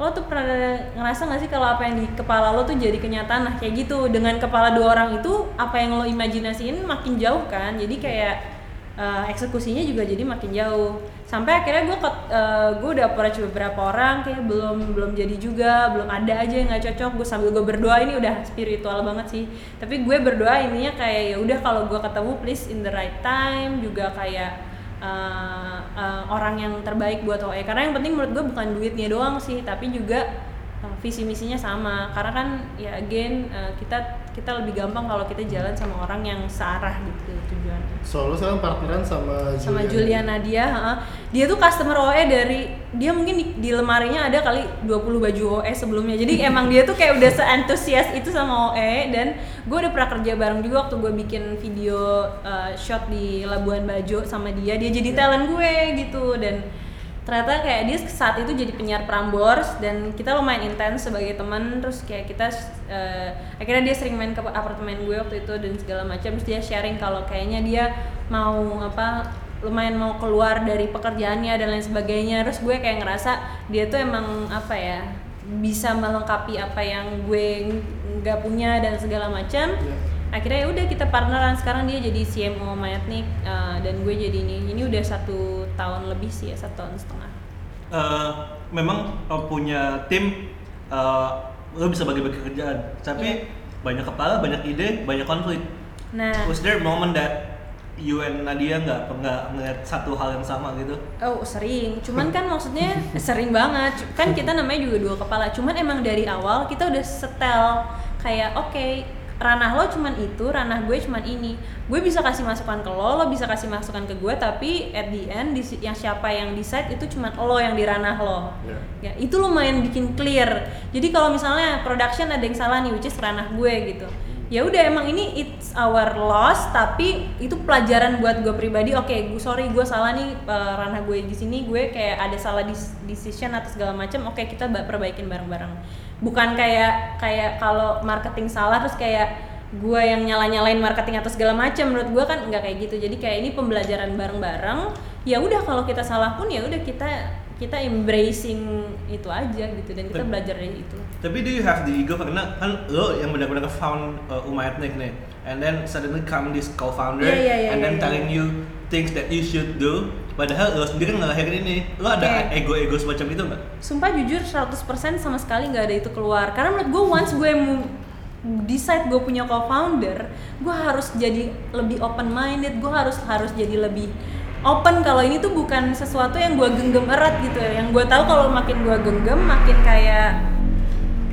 lo tuh pernah ngerasa gak sih kalau apa yang di kepala lo tuh jadi kenyataan? Nah kayak gitu. Dengan kepala dua orang itu apa yang lo imajinasiin makin jauh kan? Jadi kayak uh, eksekusinya juga jadi makin jauh sampai akhirnya gue uh, gue udah approach beberapa orang kayak belum belum jadi juga belum ada aja yang nggak cocok. Gue sambil gue berdoa ini udah spiritual banget sih. Tapi gue berdoa ininya kayak ya udah kalau gue ketemu please in the right time. Juga kayak uh, uh, orang yang terbaik buat OE karena yang penting menurut gue bukan duitnya doang sih tapi juga uh, visi misinya sama. Karena kan ya again uh, kita kita lebih gampang kalau kita jalan sama orang yang searah gitu tujuan Soalnya sekarang partneran sama Julia. sama Julia. Nadia uh, dia tuh customer OE dari dia mungkin di, di lemarinya ada kali 20 baju OE sebelumnya. Jadi emang dia tuh kayak udah seantusias itu sama OE dan gue udah pernah kerja bareng juga waktu gue bikin video uh, shot di Labuan Bajo sama dia. Dia jadi talent gue gitu dan ternyata kayak dia saat itu jadi penyiar Prambors dan kita lumayan intens sebagai teman terus kayak kita uh, akhirnya dia sering main ke apartemen gue waktu itu dan segala macam terus dia sharing kalau kayaknya dia mau apa lumayan mau keluar dari pekerjaannya dan lain sebagainya. Terus gue kayak ngerasa dia tuh emang apa ya bisa melengkapi apa yang gue nggak punya dan segala macam. Yeah akhirnya ya udah kita partneran sekarang dia jadi CMO Mayatnik uh, dan gue jadi ini ini udah satu tahun lebih sih ya satu tahun setengah uh, memang uh, punya tim uh, lo bisa bagi-bagi kerjaan tapi yeah. banyak kepala banyak ide banyak konflik nah was there a moment that you and Nadia nggak nggak ngeliat satu hal yang sama gitu? Oh sering, cuman kan maksudnya sering banget. Kan kita namanya juga dua kepala. Cuman emang dari awal kita udah setel kayak oke okay, ranah lo cuman itu, ranah gue cuman ini. Gue bisa kasih masukan ke lo, lo bisa kasih masukan ke gue, tapi at the end di, yang siapa yang decide itu cuman lo yang di ranah lo. Yeah. Ya, itu lumayan bikin clear. Jadi kalau misalnya production ada yang salah nih, which is ranah gue gitu. Ya udah emang ini it's our loss, tapi itu pelajaran buat gue pribadi. Oke, okay, gue sorry gue salah nih uh, ranah gue di sini, gue kayak ada salah decision atau segala macam. Oke, okay, kita perbaikin bareng-bareng. Bukan kayak kayak kalau marketing salah terus kayak gue yang nyala nyalain marketing atau segala macam. Menurut gue kan nggak kayak gitu. Jadi kayak ini pembelajaran bareng bareng ya udah kalau kita salah pun ya udah kita kita embracing itu aja gitu dan kita belajar dari itu. Tapi do you have the ego karena kan lo yang benar-benar found uh, Uma Ethnic nih, and then suddenly come this co-founder, yeah, yeah, yeah, and then yeah, telling yeah. you things that you should do, padahal lo sendiri ngelahirin ini, lo ada ego-ego semacam itu nggak? Sumpah jujur 100% sama sekali nggak ada itu keluar, karena menurut gue once gue decide gue punya co-founder, gue harus jadi lebih open minded, gue harus harus jadi lebih open kalau ini tuh bukan sesuatu yang gue genggam erat gitu ya. Yang gue tahu kalau makin gue genggam makin kayak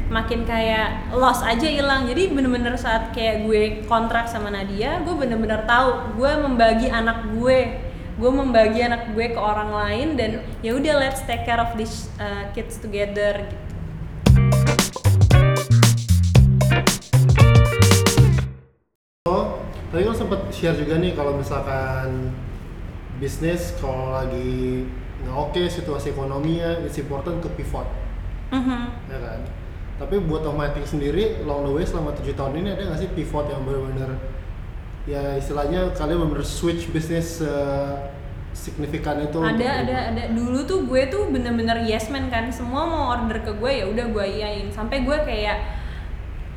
makin kayak loss aja hilang. Jadi bener-bener saat kayak gue kontrak sama Nadia gue bener-bener tahu gue membagi anak gue. Gue membagi anak gue ke orang lain dan ya udah let's take care of these uh, kids together gitu. Oh, tadi kan sempat share juga nih kalau misalkan bisnis kalau lagi nggak oke okay, situasi ekonominya it's important to pivot. Mm-hmm. ya kan? Tapi buat Omatic sendiri long the way selama tujuh tahun ini ada nggak sih pivot yang benar-benar ya istilahnya kalian benar switch bisnis uh, signifikan itu ada ada ada. Dulu tuh gue tuh bener-bener yes man kan. Semua mau order ke gue ya udah gue iyain sampai gue kayak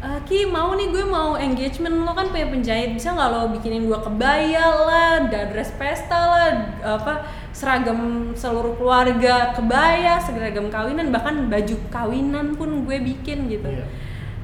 uh, Ki mau nih gue mau engagement lo kan punya penjahit bisa nggak lo bikinin gue kebaya lah, dress pesta lah, apa seragam seluruh keluarga kebaya, seragam kawinan bahkan baju kawinan pun gue bikin gitu. Yeah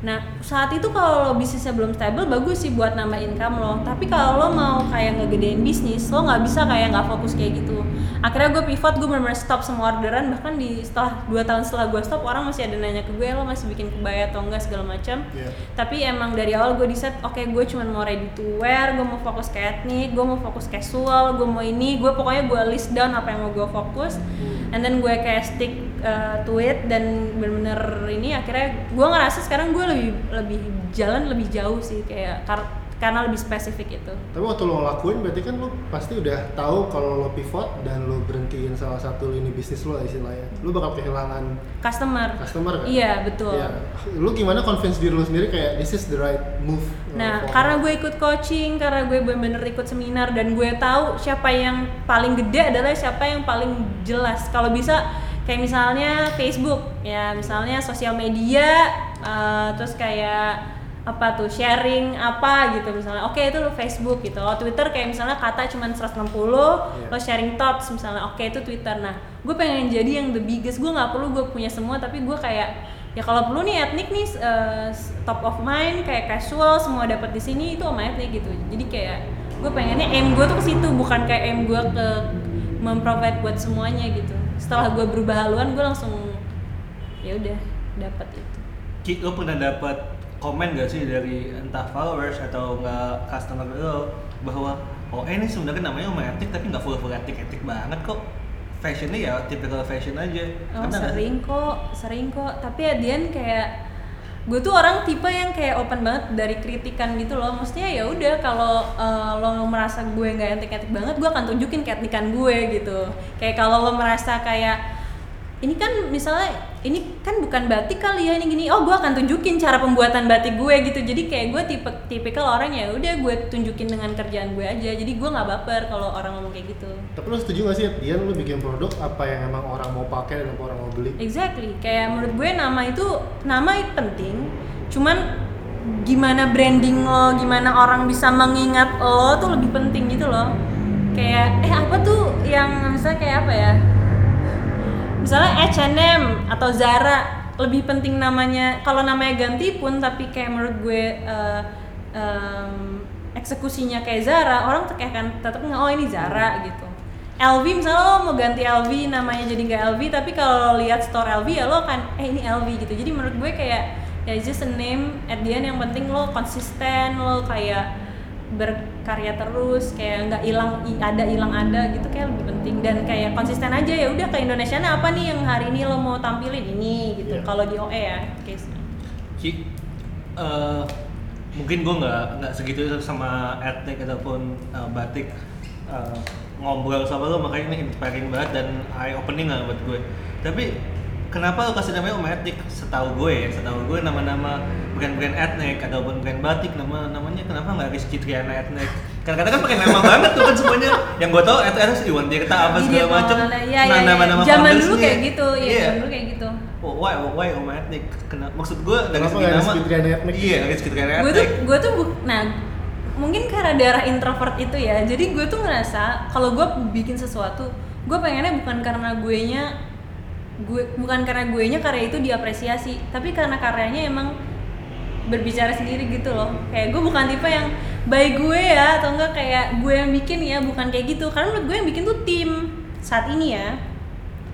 Nah saat itu kalau lo bisnisnya belum stable bagus sih buat nambah income lo. Tapi kalau lo mau kayak ngegedein bisnis lo nggak bisa kayak nggak fokus kayak gitu. Akhirnya gue pivot gue bener-bener stop semua orderan bahkan di setelah dua tahun setelah gue stop orang masih ada nanya ke gue lo masih bikin kebaya atau enggak segala macam. Yeah. Tapi emang dari awal gue decide oke okay, gue cuma mau ready to wear, gue mau fokus ke etnik, gue mau fokus casual, gue mau ini, gue pokoknya gue list down apa yang mau gue fokus. Hmm. And then gue kayak stick uh, it dan bener-bener ini akhirnya gue ngerasa sekarang gue lebih lebih jalan lebih jauh sih kayak kar karena lebih spesifik itu Tapi waktu lo ngelakuin berarti kan lo pasti udah tahu kalau lo pivot dan lo berhentiin salah satu lini bisnis lo istilahnya. Lo bakal kehilangan customer customer kan? iya betul Iya. Lo gimana convince diri lo sendiri kayak this is the right move? uh, Nah, for karena me?" gue ikut coaching, karena gue bener-bener ikut seminar dan gue tahu siapa yang paling gede adalah siapa yang paling jelas. Kalau bisa kayak misalnya Facebook, ya. Misalnya sosial media, eh, terus kayak apa tuh sharing apa gitu misalnya. Oke itu lo Facebook gitu. Oh Twitter kayak misalnya kata cuman 160 Iya. lo sharing thoughts misalnya. Oke itu Twitter. Nah gue pengen jadi yang the biggest. Gue nggak perlu gue punya semua tapi gue kayak ya kalau perlu nih etnik nih eh, top of mind kayak casual semua dapat di sini itu sama etnik gitu. Jadi kayak gue pengennya aim gue tuh ke situ bukan kayak aim gue ke memprovide buat semuanya gitu setelah gue berubah haluan gue langsung ya udah dapat itu. Ki, lo pernah dapat komen gak sih dari entah followers atau nggak customer lo bahwa oh eh, ini sebenarnya namanya Oma Etik tapi nggak full full etik etik banget kok. Fashionnya ya typical fashion aja. Oh sering kok, sering kok. Tapi Adian kayak gue tuh orang tipe yang kayak open banget dari kritikan gitu loh. Maksudnya ya udah kalau eh, lo merasa gue nggak etik-etik banget, gue akan tunjukin keetikan gue gitu. Kayak kalau lo merasa kayak ini kan misalnya ini kan bukan batik kali ya ini gini oh gue akan tunjukin cara pembuatan batik gue gitu jadi kayak gue tipe tipikal orang ya udah gue tunjukin dengan kerjaan gue aja jadi gue nggak baper kalau orang ngomong kayak gitu Tapi lo setuju gak sih dia lo bikin produk apa yang emang orang mau pakai dan apa orang mau beli? Exactly, kayak menurut gue nama itu nama itu penting. Cuman gimana branding lo, gimana orang bisa mengingat lo tuh lebih penting gitu loh. Kayak eh apa tuh yang misalnya kayak apa ya? Misalnya H&M atau Zara lebih penting namanya. Kalau namanya ganti pun tapi kayak menurut gue eh, em, eksekusinya kayak Zara, orang tuh kayak akan tetap oh ini Zara gitu. LV misalnya lo mau ganti LV namanya jadi nggak LV tapi kalau lihat store LV ya lo akan eh ini LV gitu jadi menurut gue kayak ya just a name at the end yang penting lo konsisten lo kayak berkarya terus kayak nggak hilang ada hilang ada gitu kayak lebih penting dan kayak konsisten aja ya udah ke Indonesia apa nih yang hari ini lo mau tampilin ini gitu Iya. kalau di OE ya case Ki, eh, mungkin gue nggak nggak segitu sama etnik ataupun eh, batik Eh, ngobrol sama lo makanya ini inspiring banget dan eye opening lah buat gue. Tapi kenapa lo kasih namanya Om Etnik? Setahu gue ya, setahu gue nama-nama brand-brand etnik ataupun brand batik nama namanya kenapa nggak Rizky Triana etnik? Kadang-kadang kan pakai nama banget tuh kan semuanya. Yang gue tahu itu harus Iwan Tirta apa Jadi segala dia macam. iya, Nah, iya, iya. nama-nama zaman dulu kayak gitu ya Iya. zaman dulu kayak gitu Oh, why, why Om Etnik? Kenapa? Maksud gue dari segi nama. Rizky Triana etnik? Iya, Rizky Triana gue tuh etnik. gue tuh buk- nah mungkin karena darah introvert itu ya jadi gue tuh ngerasa kalau gue bikin sesuatu gue pengennya bukan karena gue nya gue bukan karena gue nya karya itu diapresiasi. Tapi karena karyanya emang berbicara sendiri gitu loh. Kayak gue bukan tipe yang baik gue ya atau enggak kayak gue yang bikin ya bukan kayak gitu. Karena menurut gue yang bikin tuh tim saat ini ya.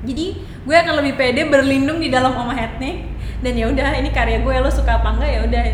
Jadi gue akan lebih pede berlindung di dalam oma etnik dan ya udah ini karya gue lo suka apa enggak? Ya udah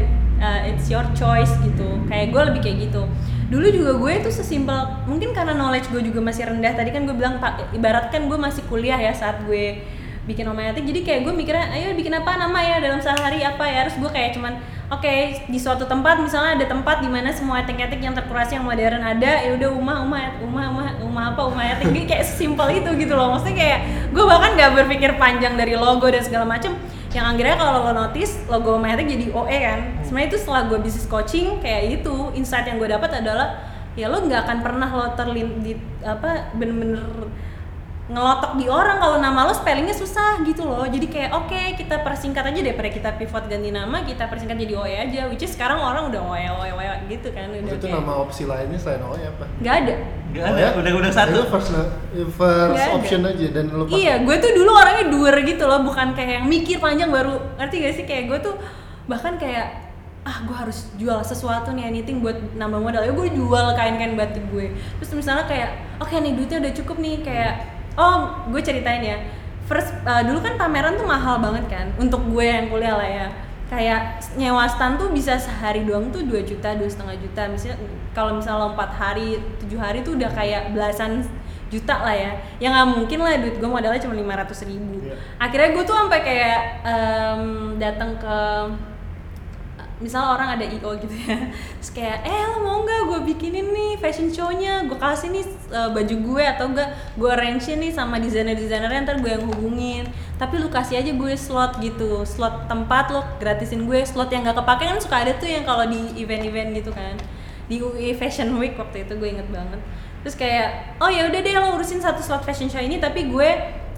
uh, it's your choice gitu. Kayak gue lebih kayak gitu. Dulu juga gue tuh sesimpel mungkin karena knowledge gue juga masih rendah. Tadi kan gue bilang ibaratkan gue masih kuliah ya saat gue bikin oma etnik jadi kayak gue mikirnya ayo bikin apa nama ya dalam sehari apa ya? Harus gue kayak cuman oke di suatu tempat misalnya ada tempat di mana semua etik-etik yang terkurasi yang modern ada ya udah umah umah umah umah umah apa umah etik. Jadi kayak sesimpel itu gitu loh. Maksudnya kayak gue bahkan gak berpikir panjang dari logo dan segala macem. Yang akhirnya kalau lo notice logo umah etik jadi OE kan. Sebenarnya itu setelah gue bisnis coaching kayak itu insight yang gue dapat adalah ya lo nggak akan pernah lo terlin di apa bener-bener ngelotok di orang kalau nama lo spellingnya susah gitu loh jadi kayak oke kita persingkat aja daripada kita pivot ganti nama kita persingkat jadi OE aja which is sekarang orang udah OE OE OE gitu kan udah itu kayak nama opsi lainnya selain OE apa? nggak ada Gak Oh ada, ya? udah udah satu. Itu first, first ada. option aja dan lo pas iya gue tuh dulu orangnya doer gitu loh bukan kayak yang mikir panjang baru ngerti gak sih kayak gue tuh bahkan kayak ah gue harus jual sesuatu nih anything buat nambah modal ya gue jual kain-kain batik gue terus misalnya kayak oke nih duitnya udah cukup nih kayak oh gue ceritain ya. First uh, dulu kan pameran tuh mahal banget kan untuk gue yang kuliah lah ya. Kayak nyewa stand tuh bisa sehari doang tuh 2 juta dua setengah juta. Misalnya kalau misalnya empat hari tujuh hari tuh udah kayak belasan juta lah ya. Yang nggak mungkin lah duit gue modalnya cuma lima ratus ribu. Iya. akhirnya gue tuh sampai kayak em, datang ke misal orang ada io gitu ya terus kayak eh lo mau nggak gue bikinin nih fashion show-nya? Gue kasih nih uh, baju gue atau enggak gue arrange nih sama desainer desainernya ntar gue yang hubungin. Tapi lu kasih aja gue slot gitu slot tempat lo gratisin gue slot yang gak kepake. Kan suka ada tuh yang kalau di event-event gitu kan di UI Fashion Week waktu itu gue inget banget. Terus kayak oh ya udah deh lo urusin satu slot fashion show ini tapi gue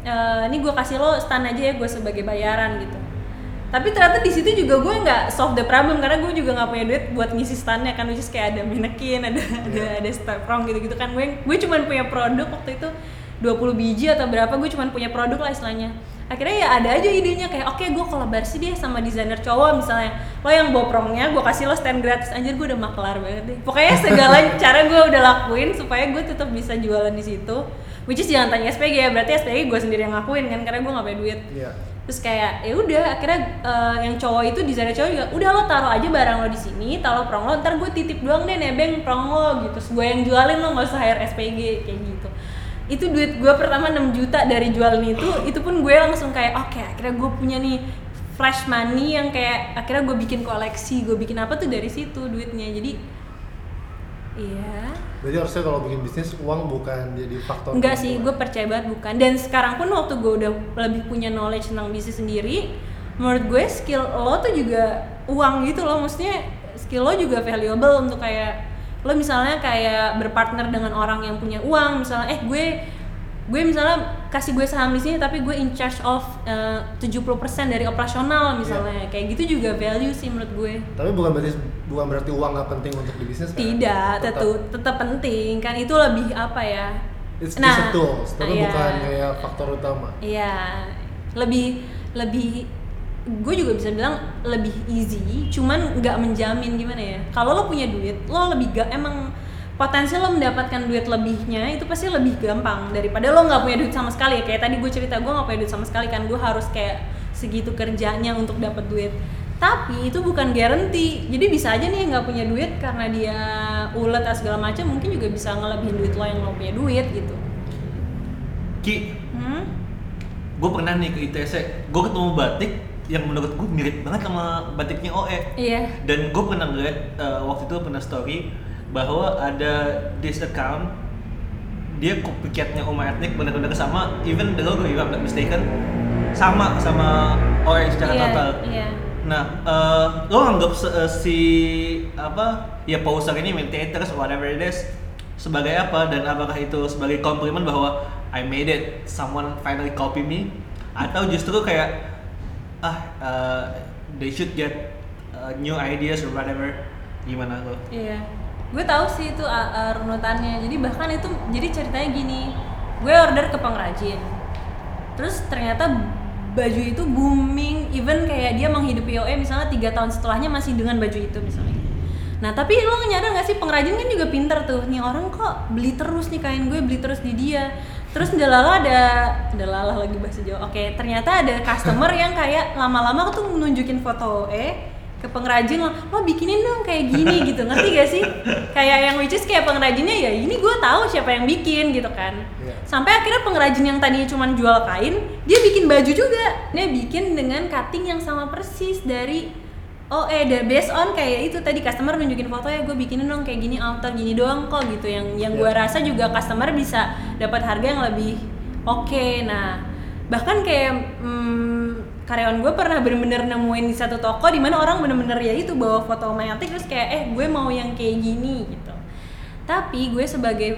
uh, ini gue kasih lo stand aja ya gue sebagai bayaran gitu tapi ternyata di situ juga gue nggak solve the problem karena gue juga nggak punya duit buat ngisi standnya kan which is kayak ada mannequin ada yeah. ada ada strong gitu gitu kan. Gue gue cuma punya produk waktu itu 20 biji atau berapa gue cuma punya produk lah istilahnya. Akhirnya ya ada aja idenya kayak oke okay, gue kolaborasi deh sama desainer cowok misalnya. Lo yang boprongnya gue kasih lo stand gratis. Anjir gue udah maklar banget deh. Pokoknya segala cara gue udah lakuin supaya gue tetap bisa jualan di situ which is jangan tanya SPG ya. Berarti SPG gue sendiri yang ngakuin kan karena gue nggak punya duit. Yeah terus kayak ya udah akhirnya uh, yang cowok itu desainer cowok juga udah lo taruh aja barang lo di sini taruh prong lo ntar gue titip doang deh nebeng prong lo gitu. Terus gue yang jualin lo nggak usah hire SPG kayak gitu. Itu duit gue pertama 6 juta dari jualan itu itu pun gue langsung kayak oke okay, akhirnya gue punya nih flash money yang kayak akhirnya gue bikin koleksi gue bikin apa tuh dari situ duitnya. Jadi iya Berarti harusnya kalau bikin bisnis uang bukan jadi faktor. Enggak sih, gue percaya banget bukan. Dan sekarang pun waktu gue udah lebih punya knowledge tentang bisnis sendiri, menurut gue skill lo tuh juga uang gitu loh. Maksudnya skill lo juga valuable untuk kayak lo misalnya kayak berpartner dengan orang yang punya uang, misalnya eh gue gue misalnya kasih gue saham di sini tapi gue in charge of eh, uh, 70% dari operasional misalnya yeah. kayak gitu juga value sih menurut gue tapi bukan berarti bukan berarti uang gak penting untuk di bisnis kan? tidak tetap tetap penting kan itu lebih apa ya It's nah, just a tools, tapi yeah. bukan kayak faktor utama. Iya, lebih lebih gue juga bisa bilang lebih easy, cuman nggak menjamin gimana ya. Kalau lo punya duit, lo lebih gak emang potensi lo mendapatkan duit lebihnya itu pasti lebih gampang daripada lo nggak punya duit sama sekali. Kayak tadi gue cerita gue nggak punya duit sama sekali kan. Gue harus kayak segitu kerjanya untuk dapat duit. Tapi itu bukan guarantee jadi bisa aja nih nggak punya duit karena dia ulet atau segala macam mungkin juga bisa ngelebihin duit lo yang lo punya duit gitu. Ki hmm? gue pernah nih ke ITC gue ketemu batik yang menurut gue mirip banget sama batiknya OE iya. Dan gue pernah ngeliat uh, waktu itu pernah story bahwa ada this account dia copycatnya Uma Ethnic benar-benar sama even the logo if I'm not mistaken sama sama Orange secara yeah, total. Yeah. Nah, uh, lo anggap uh, si apa ya poster ini imitators whatever it is sebagai apa dan apakah itu sebagai komplimen bahwa I made it, someone finally copy me atau justru kayak ah uh, they should get uh, new ideas or whatever gimana lo? Iya. Yeah gue tahu sih itu uh, runutannya. Jadi bahkan itu jadi ceritanya gini. Gue order ke pengrajin terus ternyata baju itu booming. Even kayak dia menghidupi OE misalnya tiga tahun setelahnya masih dengan baju itu misalnya. Nah tapi lo nyadar gak sih pengrajin kan juga pinter tuh. Nih orang kok beli terus nih kain gue beli terus di dia. Terus delala ada delala lagi bahasa Jawa. Oke ternyata ada customer yang kayak lama-lama tuh menunjukin foto OE ke pengrajin lo, lo bikinin dong kayak gini gitu ngerti gak sih kayak yang which is kayak pengrajinnya ya ini gue tahu siapa yang bikin gitu kan yeah. sampai akhirnya pengrajin yang tadinya cuma jual kain dia bikin baju juga dia bikin dengan cutting yang sama persis dari oh eh dari based on kayak itu tadi customer nunjukin foto ya gue bikinin dong kayak gini outer gini doang kok gitu yang yang yeah. gue rasa juga customer bisa dapat harga yang lebih oke okay. nah bahkan kayak hmm, karyawan gue pernah bener-bener nemuin di satu toko di mana orang bener-bener ya itu bawa foto mayatik terus kayak eh gue mau yang kayak gini gitu. Tapi gue sebagai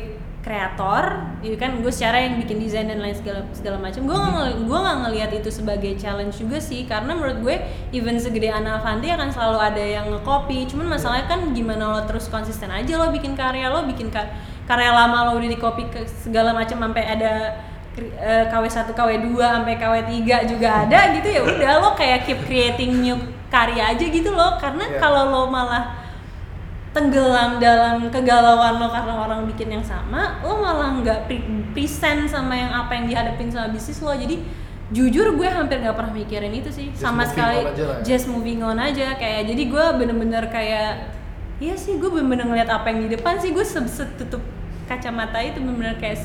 kreator itu kan gue secara yang bikin desain dan lain segala segala macam gue nggak gue nggak ngelihat itu sebagai challenge juga sih karena menurut gue even segede Ana Avanti akan selalu ada yang nge-copy. Cuman masalahnya kan gimana lo terus konsisten aja lo bikin karya lo bikin kar karya lama lo udah di copy ke segala macam sampai ada KW1, KW2 sampai KW3 juga ada gitu ya udah lo kayak keep creating new karya aja gitu loh. Karena yeah. kalau lo malah tenggelam dalam kegalauan lo karena orang bikin yang sama lo malah nggak pre present sama yang apa yang dihadapin sama bisnis lo. Jadi jujur gue hampir nggak pernah mikirin itu sih. Just sama sekali ya? just moving on aja. Kayak jadi gue bener-bener kayak iya sih gue bener-bener ngeliat apa yang di depan sih. Gue setutup kacamata itu bener-bener kayak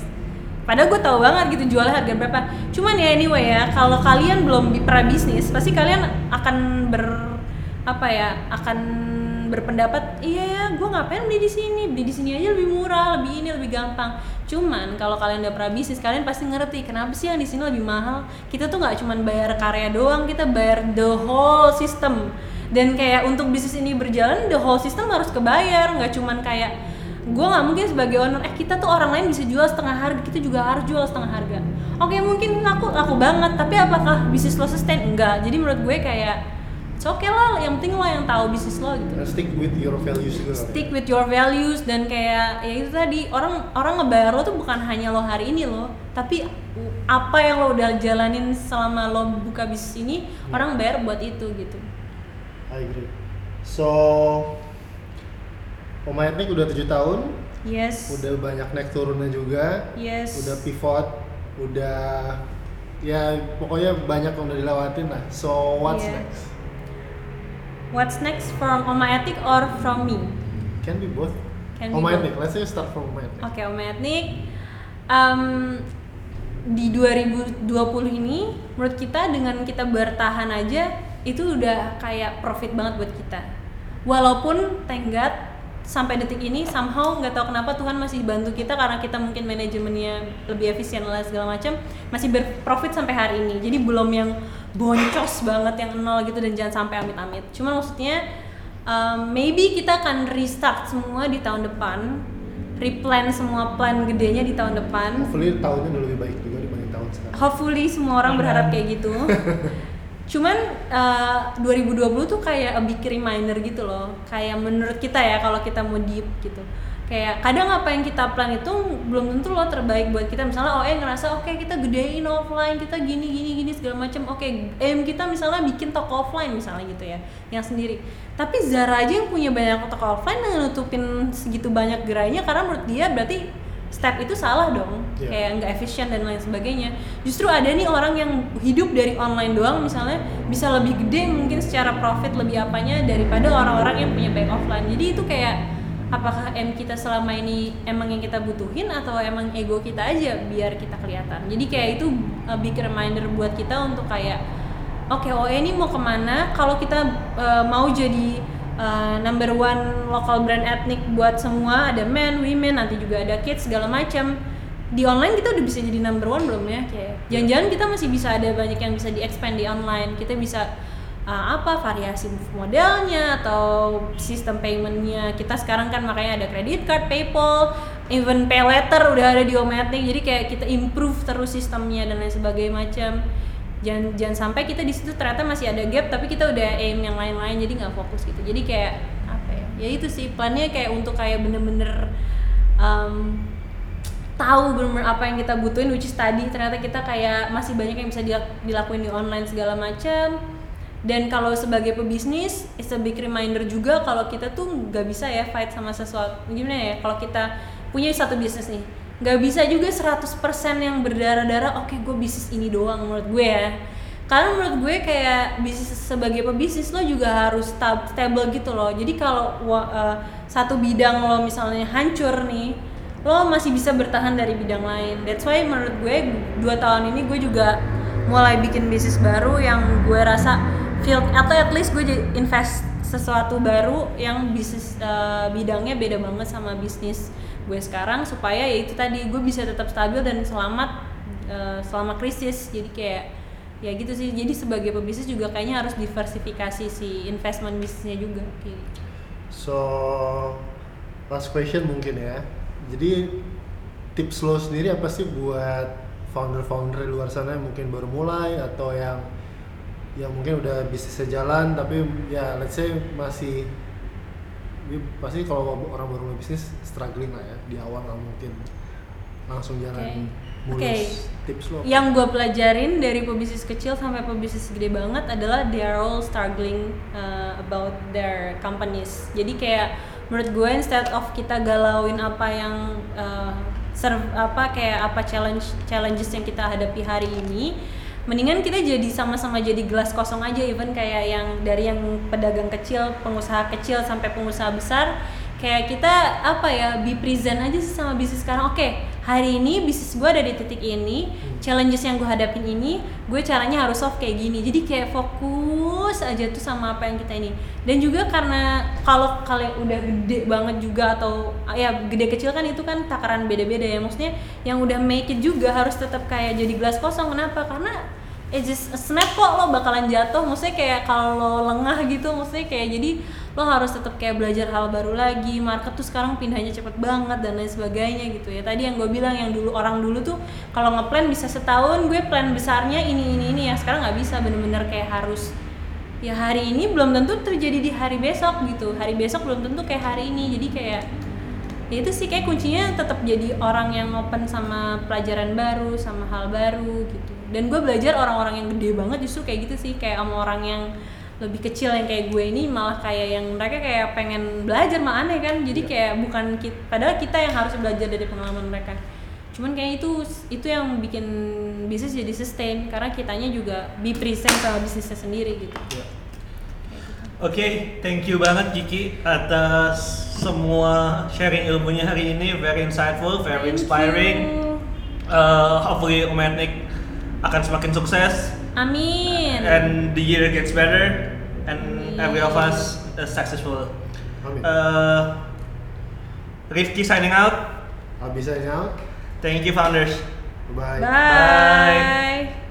Padahal gue tahu banget gitu jualnya harga berapa. Cuman ya anyway ya, kalau kalian belum pernah bisnis, pasti kalian akan ber apa ya akan berpendapat iya ya gue ngapain beli di sini beli di sini aja lebih murah lebih ini lebih gampang. Cuman kalau kalian udah pernah bisnis kalian pasti ngerti kenapa sih yang di sini lebih mahal. Kita tuh nggak cuman bayar karya doang kita bayar the whole system. Dan kayak untuk bisnis ini berjalan the whole system harus kebayar nggak cuman kayak gue nggak mungkin sebagai owner eh kita tuh orang lain bisa jual setengah harga kita juga harus jual setengah harga. Oke mungkin laku laku banget tapi apakah bisnis lo sustain? Enggak. Jadi menurut gue kayak oke okay lah yang penting lo yang tahu bisnis lo gitu. Dan stick with your values juga. stick with your values dan kayak ya itu tadi orang orang ngebayar lo tuh bukan hanya lo hari ini lo tapi apa yang lo udah jalanin selama lo buka bisnis ini orang bayar buat itu gitu. I agree. So, Oma Etnik udah tujuh tahun, yes udah banyak naik turunnya juga, yes udah pivot, udah ya pokoknya banyak yang udah dilewatin lah. So what's Yeah. next? what's next from Oma Etik or from me Can be both. Can be Oma both. Etnik, let's say start from Oma Etnik. Oke, Om Etnik. Em, di 2020 ini, menurut kita dengan kita bertahan aja itu udah kayak profit banget buat kita. Walaupun thank God sampai detik ini somehow nggak tahu kenapa Tuhan masih bantu kita karena kita mungkin manajemennya lebih efisien lah segala macam masih berprofit sampai hari ini. Jadi belum yang boncos banget yang nol gitu dan jangan sampai amit-amit. Cuman maksudnya um, maybe kita akan restart semua di tahun depan replan semua plan gedenya di tahun depan Hopefully tahunnya udah lebih baik juga dibanding tahun sekarang. hopefully semua orang berharap kayak gitu cuman uh, 2020 tuh kayak a big reminder gitu loh. Kayak menurut kita ya kalau kita mau deep gitu. Kayak kadang apa yang kita plan itu belum tentu loh terbaik buat kita. Misalnya OE ngerasa oke kita gedein offline kita gini gini gini segala macam oke aim kita misalnya bikin toko offline misalnya gitu ya yang sendiri. Tapi Zara aja yang punya banyak toko offline dan nutupin segitu banyak gerainya karena menurut dia berarti step itu salah dong. Iya. kayak nggak efisien dan lain sebagainya. Justru ada nih orang yang hidup dari online doang misalnya bisa lebih gede mungkin secara profit lebih apanya daripada orang-orang yang punya bank offline. Jadi itu kayak apakah M kita selama ini emang yang kita butuhin atau emang ego kita aja biar kita kelihatan? Jadi kayak itu a big reminder buat kita untuk kayak oke OE ini mau ke mana? Kalau kita uh, mau jadi uh, number one local brand etnik buat semua. Ada men, women, nanti juga ada kids segala macam. Di online kita udah bisa jadi number one belum ya? Jangan-jangan kita masih bisa ada banyak yang bisa di expand di online. Kita bisa uh, apa variasi modelnya atau sistem paymentnya. Kita sekarang kan makanya ada credit card, PayPal, even pay letter udah ada di Ometnik jadi kayak kita improve terus sistemnya dan lain sebagainya macam jangan jangan sampai kita di situ ternyata masih ada gap tapi kita udah aim yang lain-lain jadi nggak fokus gitu. Jadi kayak apa ya? Ya itu sih plannya kayak untuk kayak bener-bener um, tahu bener-bener apa yang kita butuhin which is tadi ternyata kita kayak masih banyak yang bisa dilak- dilakuin di online segala macam. Dan kalau sebagai pebisnis it's a big reminder juga kalau kita tuh nggak bisa ya fight sama sesuatu. Gimana ya? Kalau kita punya satu bisnis nih nggak bisa juga 100% yang berdarah-darah oke gue bisnis ini doang menurut gue ya. Karena menurut gue kayak bisnis sebagai pebisnis lo juga harus stab- stable gitu loh. Jadi kalau eh, satu bidang lo misalnya hancur nih lo masih bisa bertahan dari bidang lain. That's why menurut gue dua tahun ini gue juga mulai bikin bisnis baru yang gue rasa feel atau at least gue invest sesuatu baru yang bisnis eh, bidangnya beda banget sama bisnis gue sekarang supaya ya itu tadi gue bisa tetap stabil dan selamat eh, selama krisis jadi kayak ya gitu sih jadi sebagai pebisnis juga kayaknya harus diversifikasi si investment bisnisnya juga kayak gitu. So last question mungkin ya. Jadi tips lo sendiri apa sih buat founder-founder di luar sana yang mungkin baru mulai atau yang yang mungkin udah bisnisnya jalan tapi ya let's say masih pasti kalau orang baru mulai bisnis struggling lah ya di awal nggak mungkin langsung jalan mulus. Oke. Tips lo apa? yang gue pelajarin dari pebisnis kecil sampai pebisnis gede banget adalah they are all struggling uh, about their companies jadi kayak menurut gue instead of kita galauin apa yang uh, serve apa kayak apa challenge challenges yang kita hadapi hari ini mendingan kita jadi sama-sama jadi gelas kosong aja even kayak yang dari yang pedagang kecil pengusaha kecil sampai pengusaha besar. Kayak kita apa ya be present aja sih sama bisnis sekarang. Oke hari ini bisnis gue ada di titik ini challenges yang gue hadapin ini gue caranya harus solve kayak gini. Jadi kayak fokus aja tuh sama apa yang kita ini. Dan juga karena kalau kalian udah gede banget juga atau ya gede kecil kan itu kan takaran beda-beda ya. Maksudnya yang udah make it juga harus tetap kayak jadi gelas kosong. Kenapa? Karena it's just snap kok lo bakalan jatuh. Maksudnya kayak kalau lengah gitu maksudnya kayak jadi lo harus tetap kayak belajar hal baru lagi. Market tuh sekarang pindahnya cepet banget dan lain sebagainya gitu ya. Tadi yang gue bilang yang dulu orang dulu tuh kalau ngeplan bisa setahun gue plan besarnya ini ini ini ya. Sekarang nggak bisa bener-bener kayak harus ya hari ini belum tentu terjadi di hari besok gitu. Hari besok belum tentu kayak hari ini. Jadi kayak ya itu sih kayak kuncinya tetap jadi orang yang open sama pelajaran baru sama hal baru gitu dan gue belajar orang-orang yang gede banget justru kayak gitu sih kayak sama orang yang lebih kecil yang kayak gue ini malah kayak yang mereka kayak pengen belajar mah aneh kan jadi kayak bukan kita, padahal kita yang harus belajar dari pengalaman mereka cuman kayak itu itu yang bikin bisnis jadi sustain karena kitanya juga be present sama bisnisnya sendiri gitu Oke, thank you banget Kiki atas semua sharing ilmunya hari ini. Very insightful, very Thank inspiring. you. Uh, hopefully Ometnik akan semakin sukses amin and the year gets better and Amin. every of us is successful. Amin. Uh, Rifki signing out. Habis aja. Thank you founders. Bye. bye